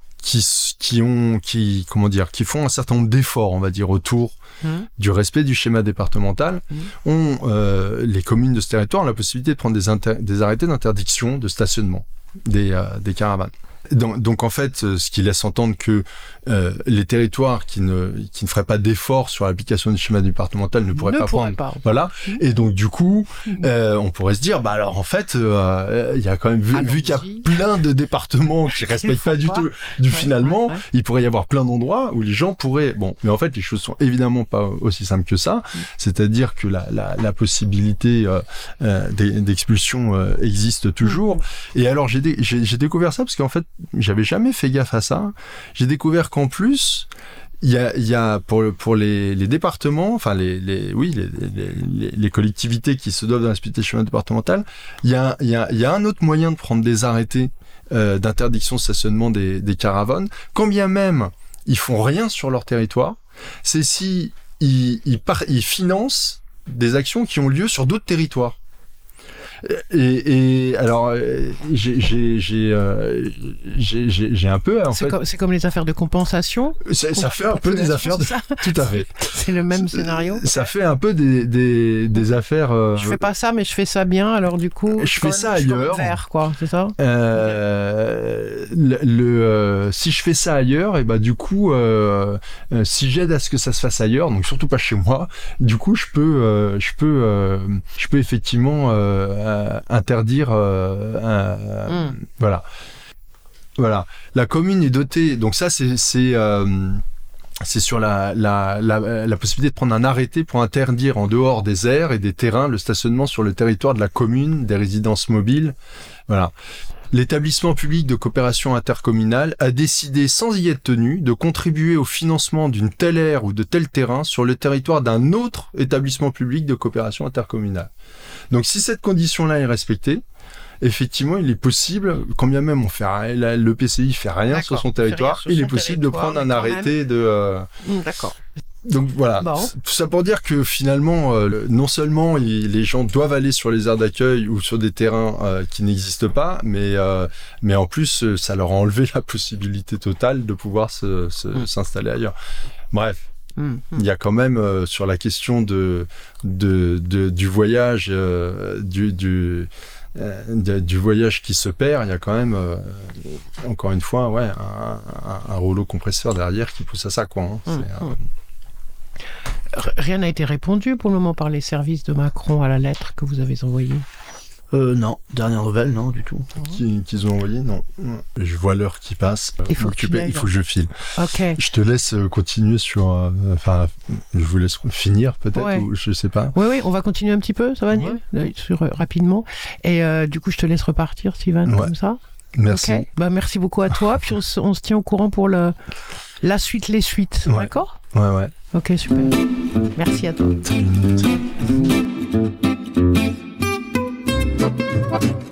qui, ont, qui, comment dire, qui font un certain nombre d'efforts, on va dire, autour Mhm. du respect du schéma départemental, Mhm. ont euh, les communes de ce territoire ont la possibilité de prendre des, arrêtés d'interdiction de stationnement des, euh, des caravanes. Donc, donc, en fait, euh, ce qui laisse entendre que euh, les territoires qui ne, qui ne feraient pas d'efforts sur l'application du schéma départemental ne pourraient ne pas pourrait prendre pas. voilà. Et donc, du coup, Mhm. euh, on pourrait se dire, bah alors, en fait, euh, il y a quand même, vu, vu qu'il y a plein de départements qui <laughs> respectent pas du pas. tout, du Ouais, finalement, ouais, ouais. il pourrait y avoir plein d'endroits où les gens pourraient, bon, mais en fait, les choses sont évidemment pas aussi simples que ça. Mm. C'est-à-dire que la, la, la possibilité euh, euh, d'e- d'expulsion euh, existe toujours. Et alors, j'ai dé- j'ai j'ai découvert ça parce qu'en fait, j'avais jamais fait gaffe à ça. J'ai découvert qu'en plus, il y a, y a pour, pour les, les départements, enfin les, les oui les, les, collectivités qui se doivent respecter le chemin départemental, il y a, y, a, y a un autre moyen de prendre des arrêtés euh, d'interdiction de stationnement des, des caravanes, quand bien même ils font rien sur leur territoire, c'est si il, il, par- il finance des actions qui ont lieu sur d'autres territoires. Et, et alors, euh, j'ai euh, j'ai- un peu, en C'est comme, les affaires de compensation. ça, fait un peu des affaires, de... Ça <laughs> tout à fait. C'est le même scénario. Ça fait un peu des, des, des affaires. euh, Je fais pas ça, mais je fais ça bien. Alors du coup, Je fais ça ailleurs. Vert, quoi. C'est ça? Euh, le, le, euh, si je fais ça ailleurs, et bah du coup, si j'aide à ce que ça se fasse ailleurs, donc surtout pas chez moi, du coup, je peux, je peux, je peux effectivement euh, interdire. euh, Mm. Voilà, voilà. La commune est dotée. Donc ça, c'est c'est euh, c'est sur la, la, la, la possibilité de prendre un arrêté pour interdire en dehors des aires et des terrains le stationnement sur le territoire de la commune, des résidences mobiles. Voilà. L'établissement public de coopération intercommunale a décidé, sans y être tenu, de contribuer au financement d'une telle aire ou de tel terrain sur le territoire d'un autre établissement public de coopération intercommunale. Donc si cette condition-là est respectée, effectivement, il est possible, quand bien même on fait rien, le PCI fait rien sur son territoire, sur il est possible de prendre un arrêté de... euh, Mm, D'accord. donc voilà, Bon. tout ça pour dire que finalement, euh, non seulement il- les gens doivent aller sur les aires d'accueil ou sur des terrains euh, qui n'existent pas, mais euh, mais en plus ça leur a enlevé <laughs> la possibilité totale de pouvoir se- se- Mm. s'installer ailleurs. Bref, Il y a quand même euh, sur la question de, de, de- du voyage euh, du, du, euh, de- du voyage qui se perd, il y a quand même encore une fois ouais un, un, un rouleau compresseur derrière qui pousse à ça quoi. hein. Mm. R- Rien n'a été répondu pour le moment par les services de Macron à la lettre que vous avez envoyée? Euh, non, dernière nouvelle, non, du tout. qui- qu'ils ont envoyé Non. Je vois l'heure qui passe. Il faut que tu il faut que je file. Ok. Je te laisse euh, continuer sur. euh, Enfin, je vous laisse finir peut-être, Ouais. ou je sais pas. Oui, oui, on va continuer un petit peu, ça va, Euh, sur, euh, rapidement. Et euh, du coup, je te laisse repartir, Steven, Ouais. comme ça. Merci. Bah, merci beaucoup à toi. Puis on se, on se tient au courant pour le, la suite, les suites. Ouais. D'accord? Ouais, ouais. Ok, super. Merci à toi. J'ai pas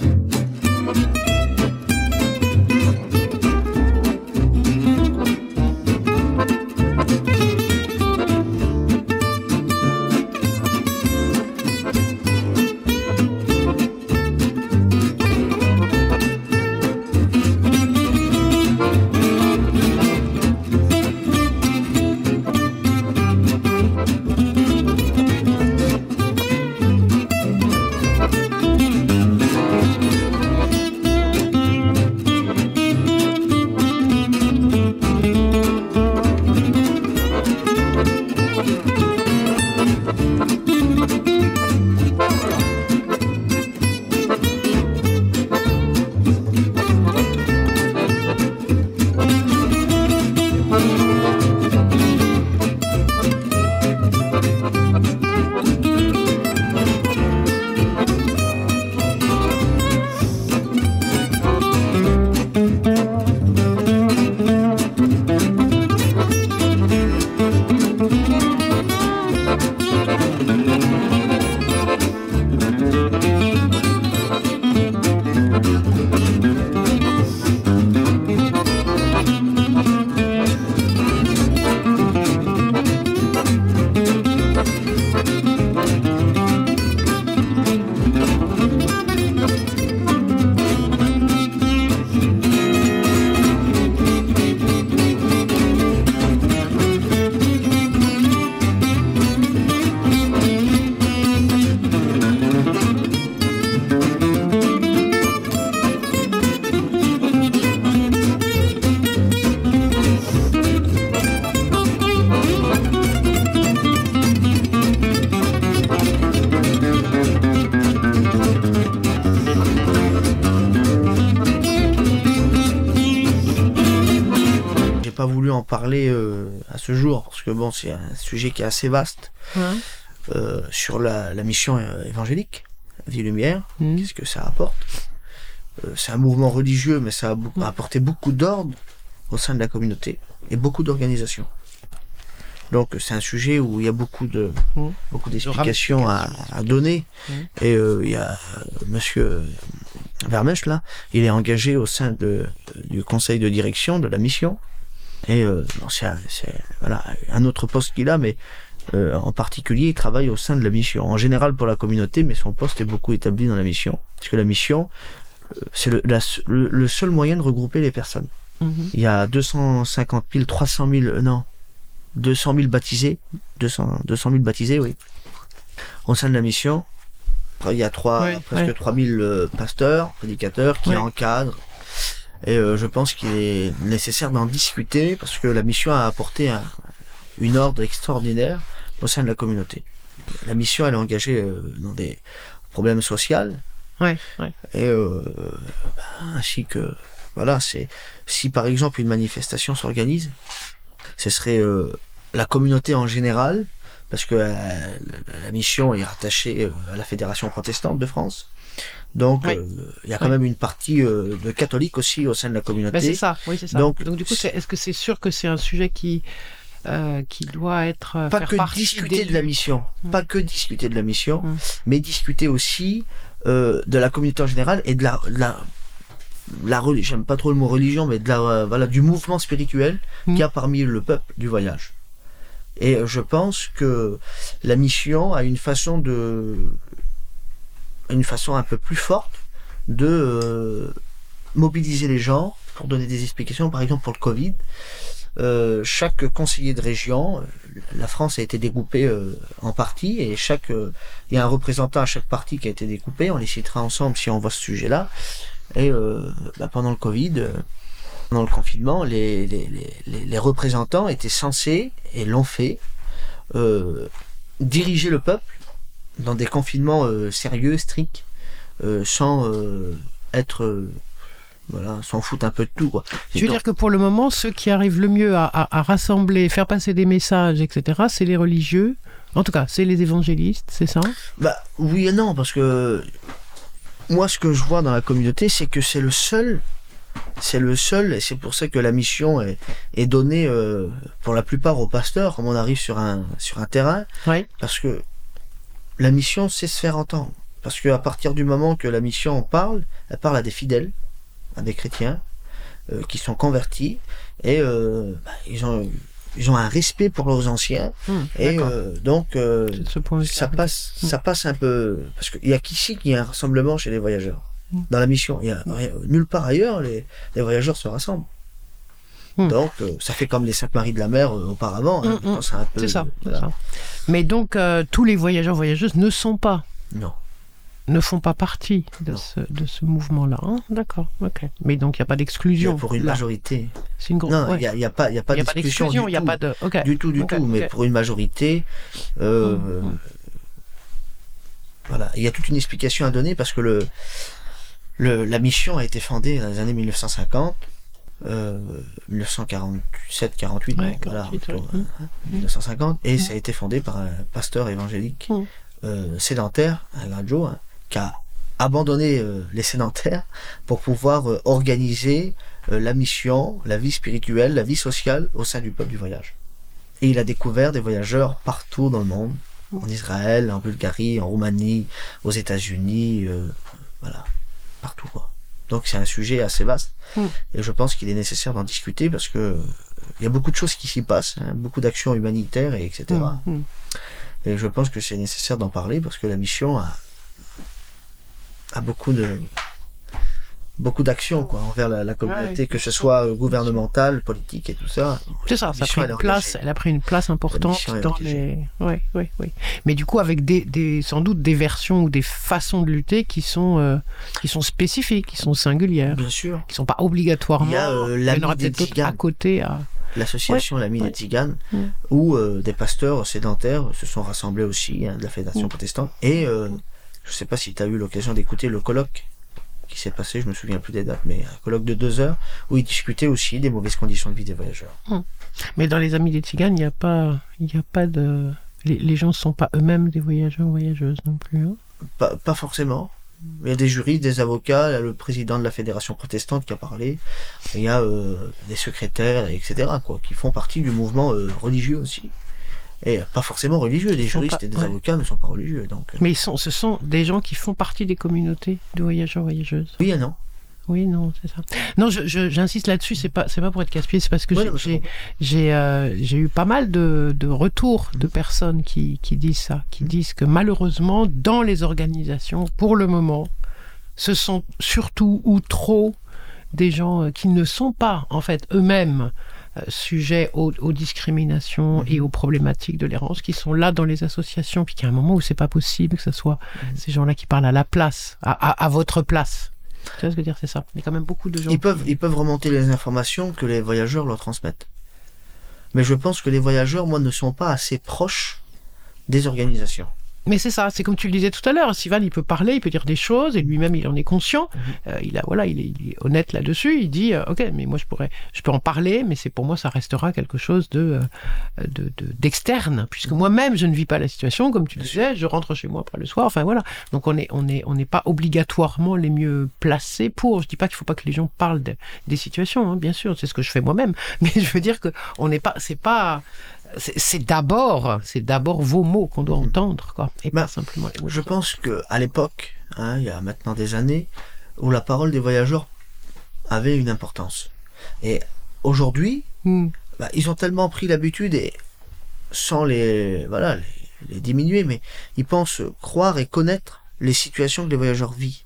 en parler euh, à ce jour parce que bon, c'est un sujet qui est assez vaste Ouais. euh, sur la, la mission euh, évangélique, Vie Lumière. Mhm. Qu'est-ce que ça apporte? Euh, C'est un mouvement religieux, mais ça a beaucoup- apporté beaucoup d'ordre au sein de la communauté et beaucoup d'organisations. Donc c'est un sujet où il y a beaucoup de Mm. beaucoup d'explications à, à donner. Mm. Et euh, il y a euh, Monsieur Vermèche là, il est engagé au sein de, du conseil de direction de la mission. Et euh, c'est voilà un autre poste qu'il a, mais euh, en particulier, il travaille au sein de la mission. En général pour la communauté, mais son poste est beaucoup établi dans la mission. Parce que la mission, euh, c'est le, le- le seul moyen de regrouper les personnes. Mhm. Il y a 250 000, 300 000, euh, non, 200 000 baptisés, 200, 200 000 baptisés, oui, au sein de la mission. Il y a trois, Ouais, presque ouais. 3 000 euh, pasteurs, prédicateurs qui Ouais. encadrent. Et euh, je pense qu'il est nécessaire d'en discuter parce que la mission a apporté un, une ordre extraordinaire au sein de la communauté. La mission, elle est engagée euh, dans des problèmes sociaux, Ouais, ouais. et euh, bah, ainsi que voilà c'est si par exemple une manifestation s'organise ce serait euh, la communauté en général parce que euh, la, mission est rattachée à la fédération protestante de France donc Oui. euh, il y a quand Oui. même une partie euh, de catholiques aussi au sein de la communauté Ben, c'est ça, oui, c'est ça. Donc, Donc, du coup, est-ce que c'est sûr que c'est un sujet qui, euh, qui doit être. euh, pas faire que discuter des- de la mission, pas que discuter de la mission, mais discuter aussi de la communauté en général et de la, de la, la j'aime pas trop le mot religion, mais de la, voilà, du mouvement spirituel Mm. qu'il y a parmi le peuple du voyage. Et je pense que la mission a une façon de, une façon un peu plus forte de euh, mobiliser les gens pour donner des explications, par exemple pour le Covid. Euh, chaque conseiller de région, euh, la France a été découpée en parties et chaque il y a un représentant à chaque partie qui a été découpé. On les citera ensemble si on voit ce sujet-là. Et bah, pendant le Covid, pendant le confinement, les, représentants étaient censés et l'ont fait diriger le peuple dans des confinements euh, sérieux, stricts, euh, sans euh, être voilà, s'en foutre un peu de tout. Quoi. Tu veux Donc, dire que pour le moment, ceux qui arrivent le mieux à, à- à rassembler, faire passer des messages, etc., c'est les religieux? En tout cas, c'est les évangélistes, c'est ça? Bah oui et non, parce que moi ce que je vois dans la communauté, c'est que c'est le seul, c'est le seul, et c'est pour ça que la mission est, est donnée euh, pour la plupart aux pasteurs, comme on arrive sur un, sur un terrain, Oui. parce que la mission sait se faire entendre. Parce qu'à partir du moment que la mission en parle, elle parle à des fidèles, à des chrétiens, euh, qui sont convertis, et euh, bah, ils, ont, ils ont un respect pour leurs anciens, Hum, et euh, donc... C'est ce point ça passe, ça passe un peu parce qu'il y a qu'ici qu'il y a un rassemblement chez les voyageurs Mm. dans la mission. Il y a nulle part ailleurs les, les voyageurs se rassemblent. Mm. Donc euh, ça fait comme les Saintes Maries de la Mer euh, auparavant. hein. Mm, mm. C'est un peu- C'est ça, c'est voilà. ça. Mais donc, euh, tous les voyageurs, voyageuses ne sont pas, Non. ne font pas partie de ce, de ce mouvement-là. hein D'accord, ok. Mais donc, il n'y a pas d'exclusion. pour une là. majorité. C'est une grosse. Non, il ouais. n'y a, il y a pas, y a a d'exclusion du il n'y a tout. pas de. ok. Du tout, du Ok, tout. Mais pour une majorité, voilà, il y a toute une explication à donner parce que le, le la mission a été fondée dans les années 1950. Euh, 1947-48, Ouais, voilà, 48, ouais. autour, Mm. 1950, et ça a été fondé par un pasteur évangélique Mm. euh, sédentaire, un gradio, hein, qui a abandonné euh, les sédentaires pour pouvoir euh, organiser euh, la mission, la vie spirituelle, la vie sociale au sein du peuple du voyage. Et il a découvert des voyageurs partout dans le monde, en Israël, en Bulgarie, en Roumanie, aux États-Unis, euh, voilà, partout quoi. Donc c'est un sujet assez vaste Mm. et je pense qu'il est nécessaire d'en discuter parce que euh, il y a beaucoup de choses qui s'y passent, hein, beaucoup d'actions humanitaires et etc. Mm, mm. Et je pense que c'est nécessaire d'en parler parce que la mission a, a beaucoup de beaucoup d'actions quoi envers la, la communauté, Ouais, que ce soit euh, gouvernementale, politique et tout ça. C'est ça, ça a pris une place, elle a pris une place importante dans les. Oui, oui, oui. Mais du coup, avec des, des- sans doute des versions ou des façons de lutter qui sont, euh, qui sont spécifiques, qui sont singulières, Bien sûr. qui sont pas obligatoirement. Il y a, euh, l'ami des Tziganes. à côté. À... L'association L'Ami ouais. des Tziganes, où euh, des pasteurs sédentaires se sont rassemblés aussi hein, de la Fédération protestante. Et je sais pas si tu as eu l'occasion d'écouter le colloque qui s'est passé, je me souviens plus des dates, mais un colloque de deux heures où ils discutaient aussi des mauvaises conditions de vie des voyageurs. Mais dans les amis des Tziganes, il n'y a pas, il a pas de. Les, les gens ne sont pas eux-mêmes des voyageurs voyageuses non plus. hein. Pas, pas forcément. Il y a des juristes, des avocats, il y a le président de la fédération protestante qui a parlé, il y a euh, des secrétaires, etc., quoi, qui font partie du mouvement euh, religieux aussi. Et pas forcément religieux, des juristes pas- et des ouais. avocats ne sont pas religieux. Donc, euh, Mais ils sont, ce sont des gens qui font partie des communautés de voyageurs voyageuses. oui et non. Oui, non, c'est ça. Non, j'insiste là-dessus, c'est pas, c'est pas pour être casse-pied, c'est parce que Ouais, j'ai- j'ai, euh, j'ai eu pas mal de, de retours de personnes qui, qui disent ça, qui disent que malheureusement, dans les organisations, pour le moment, ce sont surtout ou trop des gens euh, qui ne sont pas, en fait, eux-mêmes sujets aux, aux discriminations et aux problématiques de l'errance, qui sont là dans les associations, puis qu'il y a un moment où c'est pas possible que ce soit ces gens-là qui parlent à la place, à, à- à votre place. Tu vois ce que je veux dire, c'est ça. Il y a quand même beaucoup de gens. Ils peuvent, ils peuvent remonter les informations que les voyageurs leur transmettent. Mais je pense que les voyageurs, moi, ne sont pas assez proches des organisations. Mais c'est ça, c'est comme tu le disais tout à l'heure. Sivan, il peut parler, il peut dire des choses, et lui-même, il en est conscient. Euh, il a, voilà, il est, il est honnête là-dessus. Il dit, euh, ok, mais moi, je pourrais, je peux en parler, mais c'est pour moi, ça restera quelque chose de, euh, de, de- d'externe, puisque moi-même, je ne vis pas la situation, comme tu disais. Je rentre chez moi après le soir. Enfin voilà. Donc on est, on est, on n'est pas obligatoirement les mieux placés pour. Je dis pas qu'il faut pas que les gens parlent de- des situations, hein, bien sûr, c'est ce que je fais moi-même. <laughs> Mais je veux dire que on n'est pas, c'est pas. C'est d'abord, c'est d'abord vos mots qu'on doit entendre, quoi, et pas simplement. Je pense que à l'époque, hein, il y a maintenant des années, où la parole des voyageurs avait une importance. Et aujourd'hui, Hmm. bah, ils ont tellement pris l'habitude et sans les voilà les, les diminuer, mais ils pensent croire et connaître les situations que les voyageurs vivent.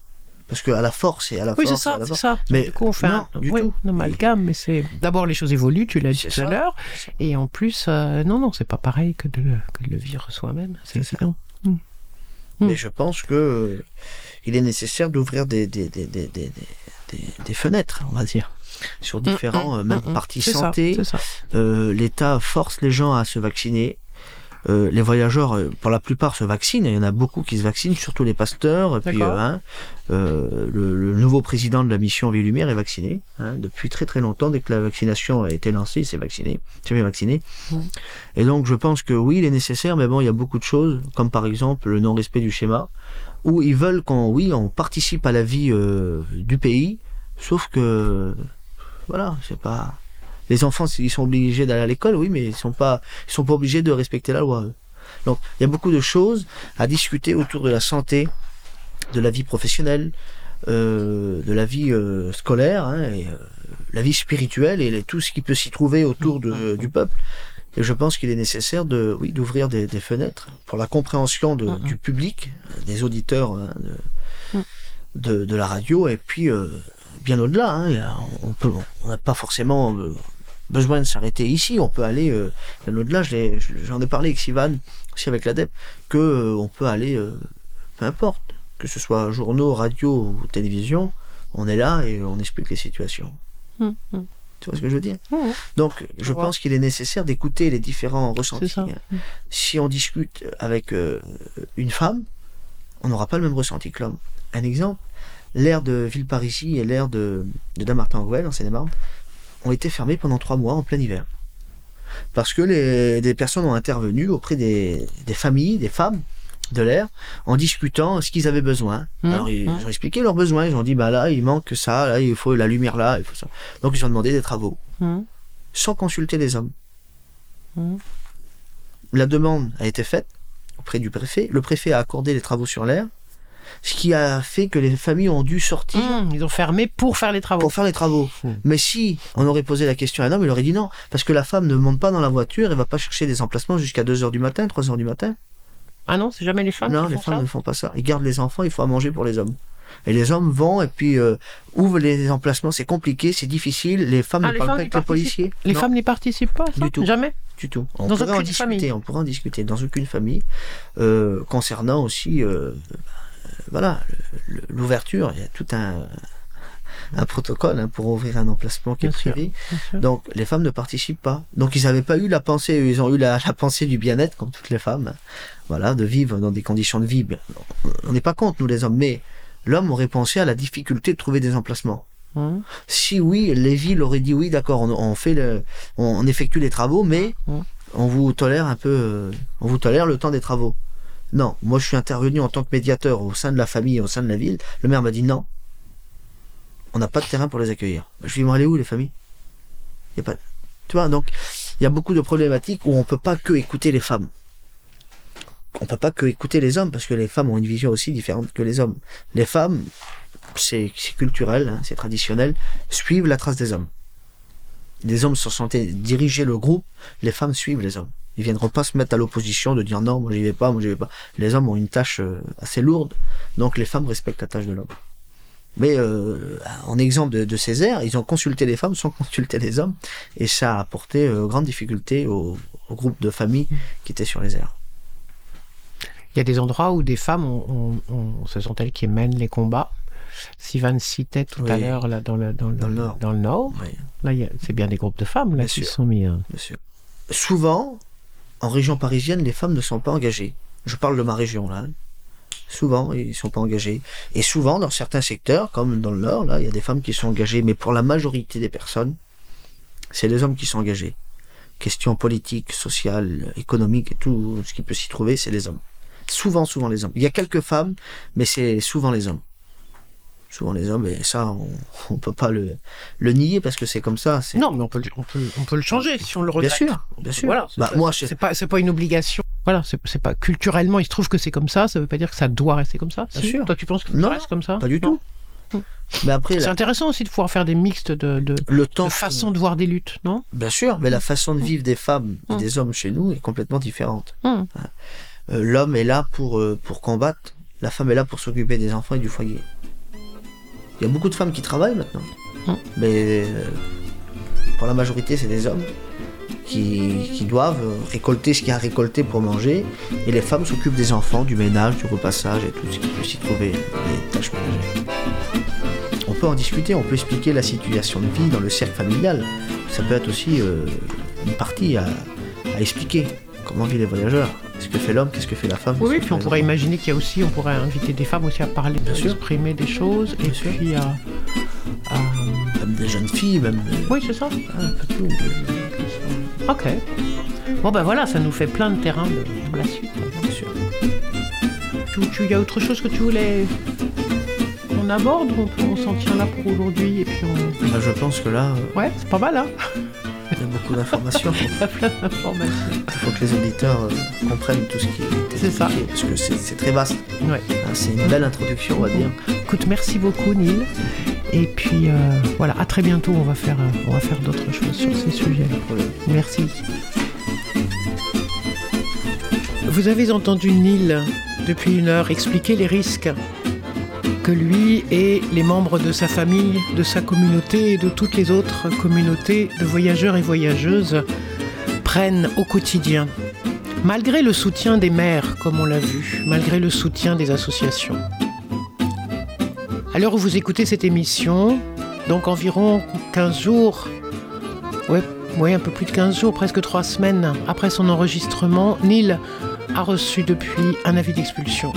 Parce que à la force et à la Oui, force, ça, la c'est ça. Mais du coup, on fait non, un, du oui, tout. un amalgame, mais c'est d'abord les choses évoluent, tu l'as dit tout à l'heure, et en plus, euh, non, non, c'est pas pareil que de, le- que de le vivre soi-même, c'est évident. Mais je pense que euh, il est nécessaire d'ouvrir des, des, des, des, des, des, des fenêtres, on va dire, sur différents, Mm, mm, euh, même mm, parties santé. Euh, L'État force les gens à se vacciner. Euh, les voyageurs, pour la plupart, se vaccinent. Il y en a beaucoup qui se vaccinent, surtout les pasteurs. Et puis, D'accord. euh, hein, euh, le, le nouveau président de la mission Vie Lumière est vacciné. hein, depuis très très longtemps, dès que la vaccination a été lancée, il s'est vacciné. s'est fait vacciner. Mm. Et donc, je pense que oui, il est nécessaire, mais bon, il y a beaucoup de choses, comme par exemple le non-respect du schéma, où ils veulent qu'on, oui, on participe à la vie euh, du pays, sauf que, voilà, c'est pas. Les enfants, ils sont obligés d'aller à l'école, oui, mais ils sont pas, ils sont pas obligés de respecter la loi. Donc, il y a beaucoup de choses à discuter autour de la santé, de la vie professionnelle, euh, de la vie euh, scolaire, hein, et, euh, la vie spirituelle et les- tout ce qui peut s'y trouver autour de- du peuple. Et je pense qu'il est nécessaire de, oui, d'ouvrir des, des fenêtres pour la compréhension de- du public, des auditeurs hein, de, de, de la radio, et puis euh, bien au-delà. hein, on peut, on n'a pas forcément euh, besoin de s'arrêter ici. On peut aller euh, bien au-delà. J'en ai parlé avec Sivan, aussi avec l'ADEP, que euh, on peut aller, euh, peu importe, que ce soit journaux, radio ou télévision, on est là et on explique les situations. Hum, hum. Tu vois ce que je veux dire? Donc, je pense qu'il est nécessaire d'écouter les différents ressentis. ça. Si on discute avec euh, une femme, on n'aura pas le même ressenti que l'homme. Un exemple, l'aire de Villeparisis et l'aire de, de Damartin-Gouel, en Seine-et-Marne, ont été fermées pendant trois mois en plein hiver. Parce que les, des personnes ont intervenu auprès des, des familles, des femmes de l'air, en discutant ce qu'ils avaient besoin. Mmh, Alors ils, mmh. ont expliqué leurs besoins, ils ont dit bah là il manque ça, là il faut la lumière là, il faut ça. Donc ils ont demandé des travaux hum, sans consulter les hommes. La demande a été faite auprès du préfet. Le préfet a accordé les travaux sur l'air, ce qui a fait que les familles ont dû sortir Ils ont fermé pour faire les travaux. pour faire les travaux. Mais si on aurait posé la question à un homme, il aurait dit non, parce que la femme ne monte pas dans la voiture, elle va pas chercher des emplacements jusqu'à 2h du matin, 3h du matin. Ah non, c'est jamais les femmes non, qui les font femmes ça ne font pas ça. Ils gardent les enfants, il faut à manger pour les hommes. Et les hommes vont et puis euh, ouvrent les emplacements, c'est compliqué, c'est difficile, les femmes Ah, ne les parlent femmes pas avec les participent policiers. Les Non. femmes n'y participent pas, ça Du tout. Jamais du tout. On Dans pourrait en discuter, famille. on pourrait en discuter dans aucune famille euh, concernant aussi euh, euh, voilà l'ouverture. Il y a tout un un protocole hein, pour ouvrir un emplacement qui est Bien privé. sûr. Donc les femmes ne participent pas. Donc ils n'avaient pas eu la pensée, ils ont eu la, la pensée du bien-être comme toutes les femmes. Voilà, de vivre dans des conditions de vie. On n'est pas contre nous les hommes, mais l'homme aurait pensé à la difficulté de trouver des emplacements. Hum, Si oui, les villes auraient dit oui, d'accord, on, on fait le, on, on effectue les travaux, mais Mhm. on vous tolère un peu, euh, on vous tolère le temps des travaux. Non, moi je suis intervenu en tant que médiateur au sein de la famille, au sein de la ville. Le maire m'a dit non, on n'a pas de terrain pour les accueillir. Je lui ai dit, aller où les familles? Il y a pas, tu vois, donc il y a beaucoup de problématiques où on peut pas que écouter les femmes. On peut pas que écouter les hommes parce que les femmes ont une vision aussi différente que les hommes. Les femmes c'est culturel, hein, c'est traditionnel, suivent la trace des hommes. Les hommes sont censés diriger le groupe, les femmes suivent les hommes. Ils viendront pas se mettre à l'opposition de dire non, moi j'y vais pas, moi j'y vais pas. Les hommes ont une tâche euh, assez lourde, donc les femmes respectent la tâche de l'homme. Mais euh, en exemple de, de Césaire, ils ont consulté les femmes sans consulter les hommes, et ça a apporté euh, grande difficulté au, au groupe de familles qui étaient sur les airs. Il y a des endroits où des femmes, ce sont elles qui mènent les combats. Sivan citait tout à l'heure là, dans, le, dans, le, Dans le Nord. dans le Nord. Oui. Là, il y a- c'est bien des groupes de femmes là, Bien qui sûr. sont mis. hein. Bien sûr. Souvent, en région parisienne, les femmes ne sont pas engagées. Je parle de ma région là. hein. Souvent, ils ne sont pas engagés. Et souvent, dans certains secteurs, comme dans le Nord, là, il y a des femmes qui sont engagées. Mais pour la majorité des personnes, c'est les hommes qui sont engagés. Questions politiques, sociales, économiques et tout ce qui peut s'y trouver, c'est les hommes. Souvent, souvent les hommes. Il y a quelques femmes, mais c'est souvent les hommes. Souvent les hommes, et ça, on <laughs> ne peut pas le, le nier parce que c'est comme ça. c'est- Non, mais on peut, le- on, peut, on peut le changer si on le Bien regrette. sûr, bien sûr. Voilà, Bah, pas- moi, c'est pas, c'est pas une obligation. Voilà, c'est c'est pas culturellement, il se trouve que c'est comme ça. Ça veut pas dire que ça doit rester comme ça. Bien Si, sûr. Toi, tu penses que Non, ça reste comme ça? Pas du Non. tout. Mais après, C'est la- intéressant aussi de pouvoir faire des mixtes de, de, le temps. de façon de voir des luttes, non? Bien sûr, mais la façon de vivre des femmes et Mm. des hommes chez nous est complètement différente. Mm. Euh, L'homme est là pour, euh, pour combattre, la femme est là pour s'occuper des enfants et du foyer. Il y a beaucoup de femmes qui travaillent maintenant, Mm. mais euh, pour la majorité, c'est des hommes qui, qui doivent récolter ce qu'il y a à récolter pour manger, et les femmes s'occupent des enfants, du ménage, du repassage et tout ce qui peut s'y trouver, les tâches ménagères. On peut en discuter, on peut expliquer la situation de vie dans le cercle familial. Ça peut être aussi euh, une partie à, à expliquer. Comment vivent les voyageurs? Qu'est-ce que fait l'homme Qu'est-ce que fait la femme Oui, puis on pourrait imaginer qu'il y a aussi, on pourrait inviter des femmes aussi à parler, à exprimer des choses, et sûr. puis à, à- Même des jeunes filles, même. des- Oui, c'est ça. Ah, un peu tout. Ok. Bon ben voilà, ça nous fait plein de terrain de- pour la suite. Bien sûr. Tu, tu- y a autre chose que tu voulais qu'on aborde ou on, peut- on s'en tient là pour aujourd'hui et puis on... Bah, je pense que là, euh, Ouais, c'est pas mal, hein il y a beaucoup d'informations. <laughs> Il y a plein d'informations. Il faut que les auditeurs euh, comprennent tout ce qui est C'est ça. expliqué, Parce que c'est très vaste. Ouais. Hein, c'est une belle introduction, on va dire. Écoute, merci beaucoup, Neil. Et puis, euh, voilà, à très bientôt. On va faire, euh, on va faire d'autres choses sur ces sujets-là. Voilà. Merci. Vous avez entendu Neil depuis une heure expliquer les risques que lui et les membres de sa famille, de sa communauté et de toutes les autres communautés de voyageurs et voyageuses prennent au quotidien. Malgré le soutien des maires, comme on l'a vu, malgré le soutien des associations. À l'heure où vous écoutez cette émission, donc environ 15 jours, ouais, un peu plus de 15 jours, presque 3 semaines après son enregistrement, Neil a reçu depuis un avis d'expulsion.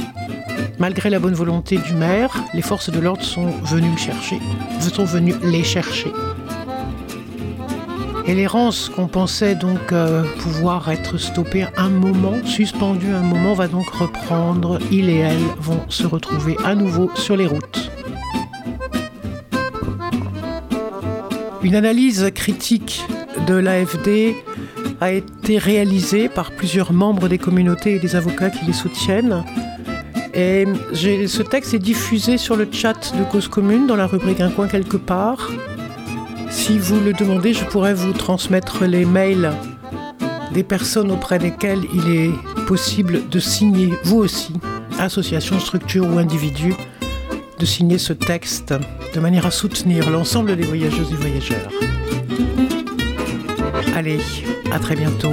Malgré la bonne volonté du maire, les forces de l'ordre sont venues le chercher, sont les chercher. Et l'errance qu'on pensait donc euh, pouvoir être stoppée un moment, suspendue un moment, va donc reprendre. Il et elle vont se retrouver à nouveau sur les routes. Une analyse critique de l'AFD a été réalisée par plusieurs membres des communautés et des avocats qui les soutiennent. Et ce texte est diffusé sur le chat de Cause Commune dans la rubrique Un coin quelque part. Si vous le demandez, je pourrais vous transmettre les mails des personnes auprès desquelles il est possible de signer, vous aussi, association, structure ou individu, de signer ce texte de manière à soutenir l'ensemble des voyageuses et voyageurs. Allez, à très bientôt.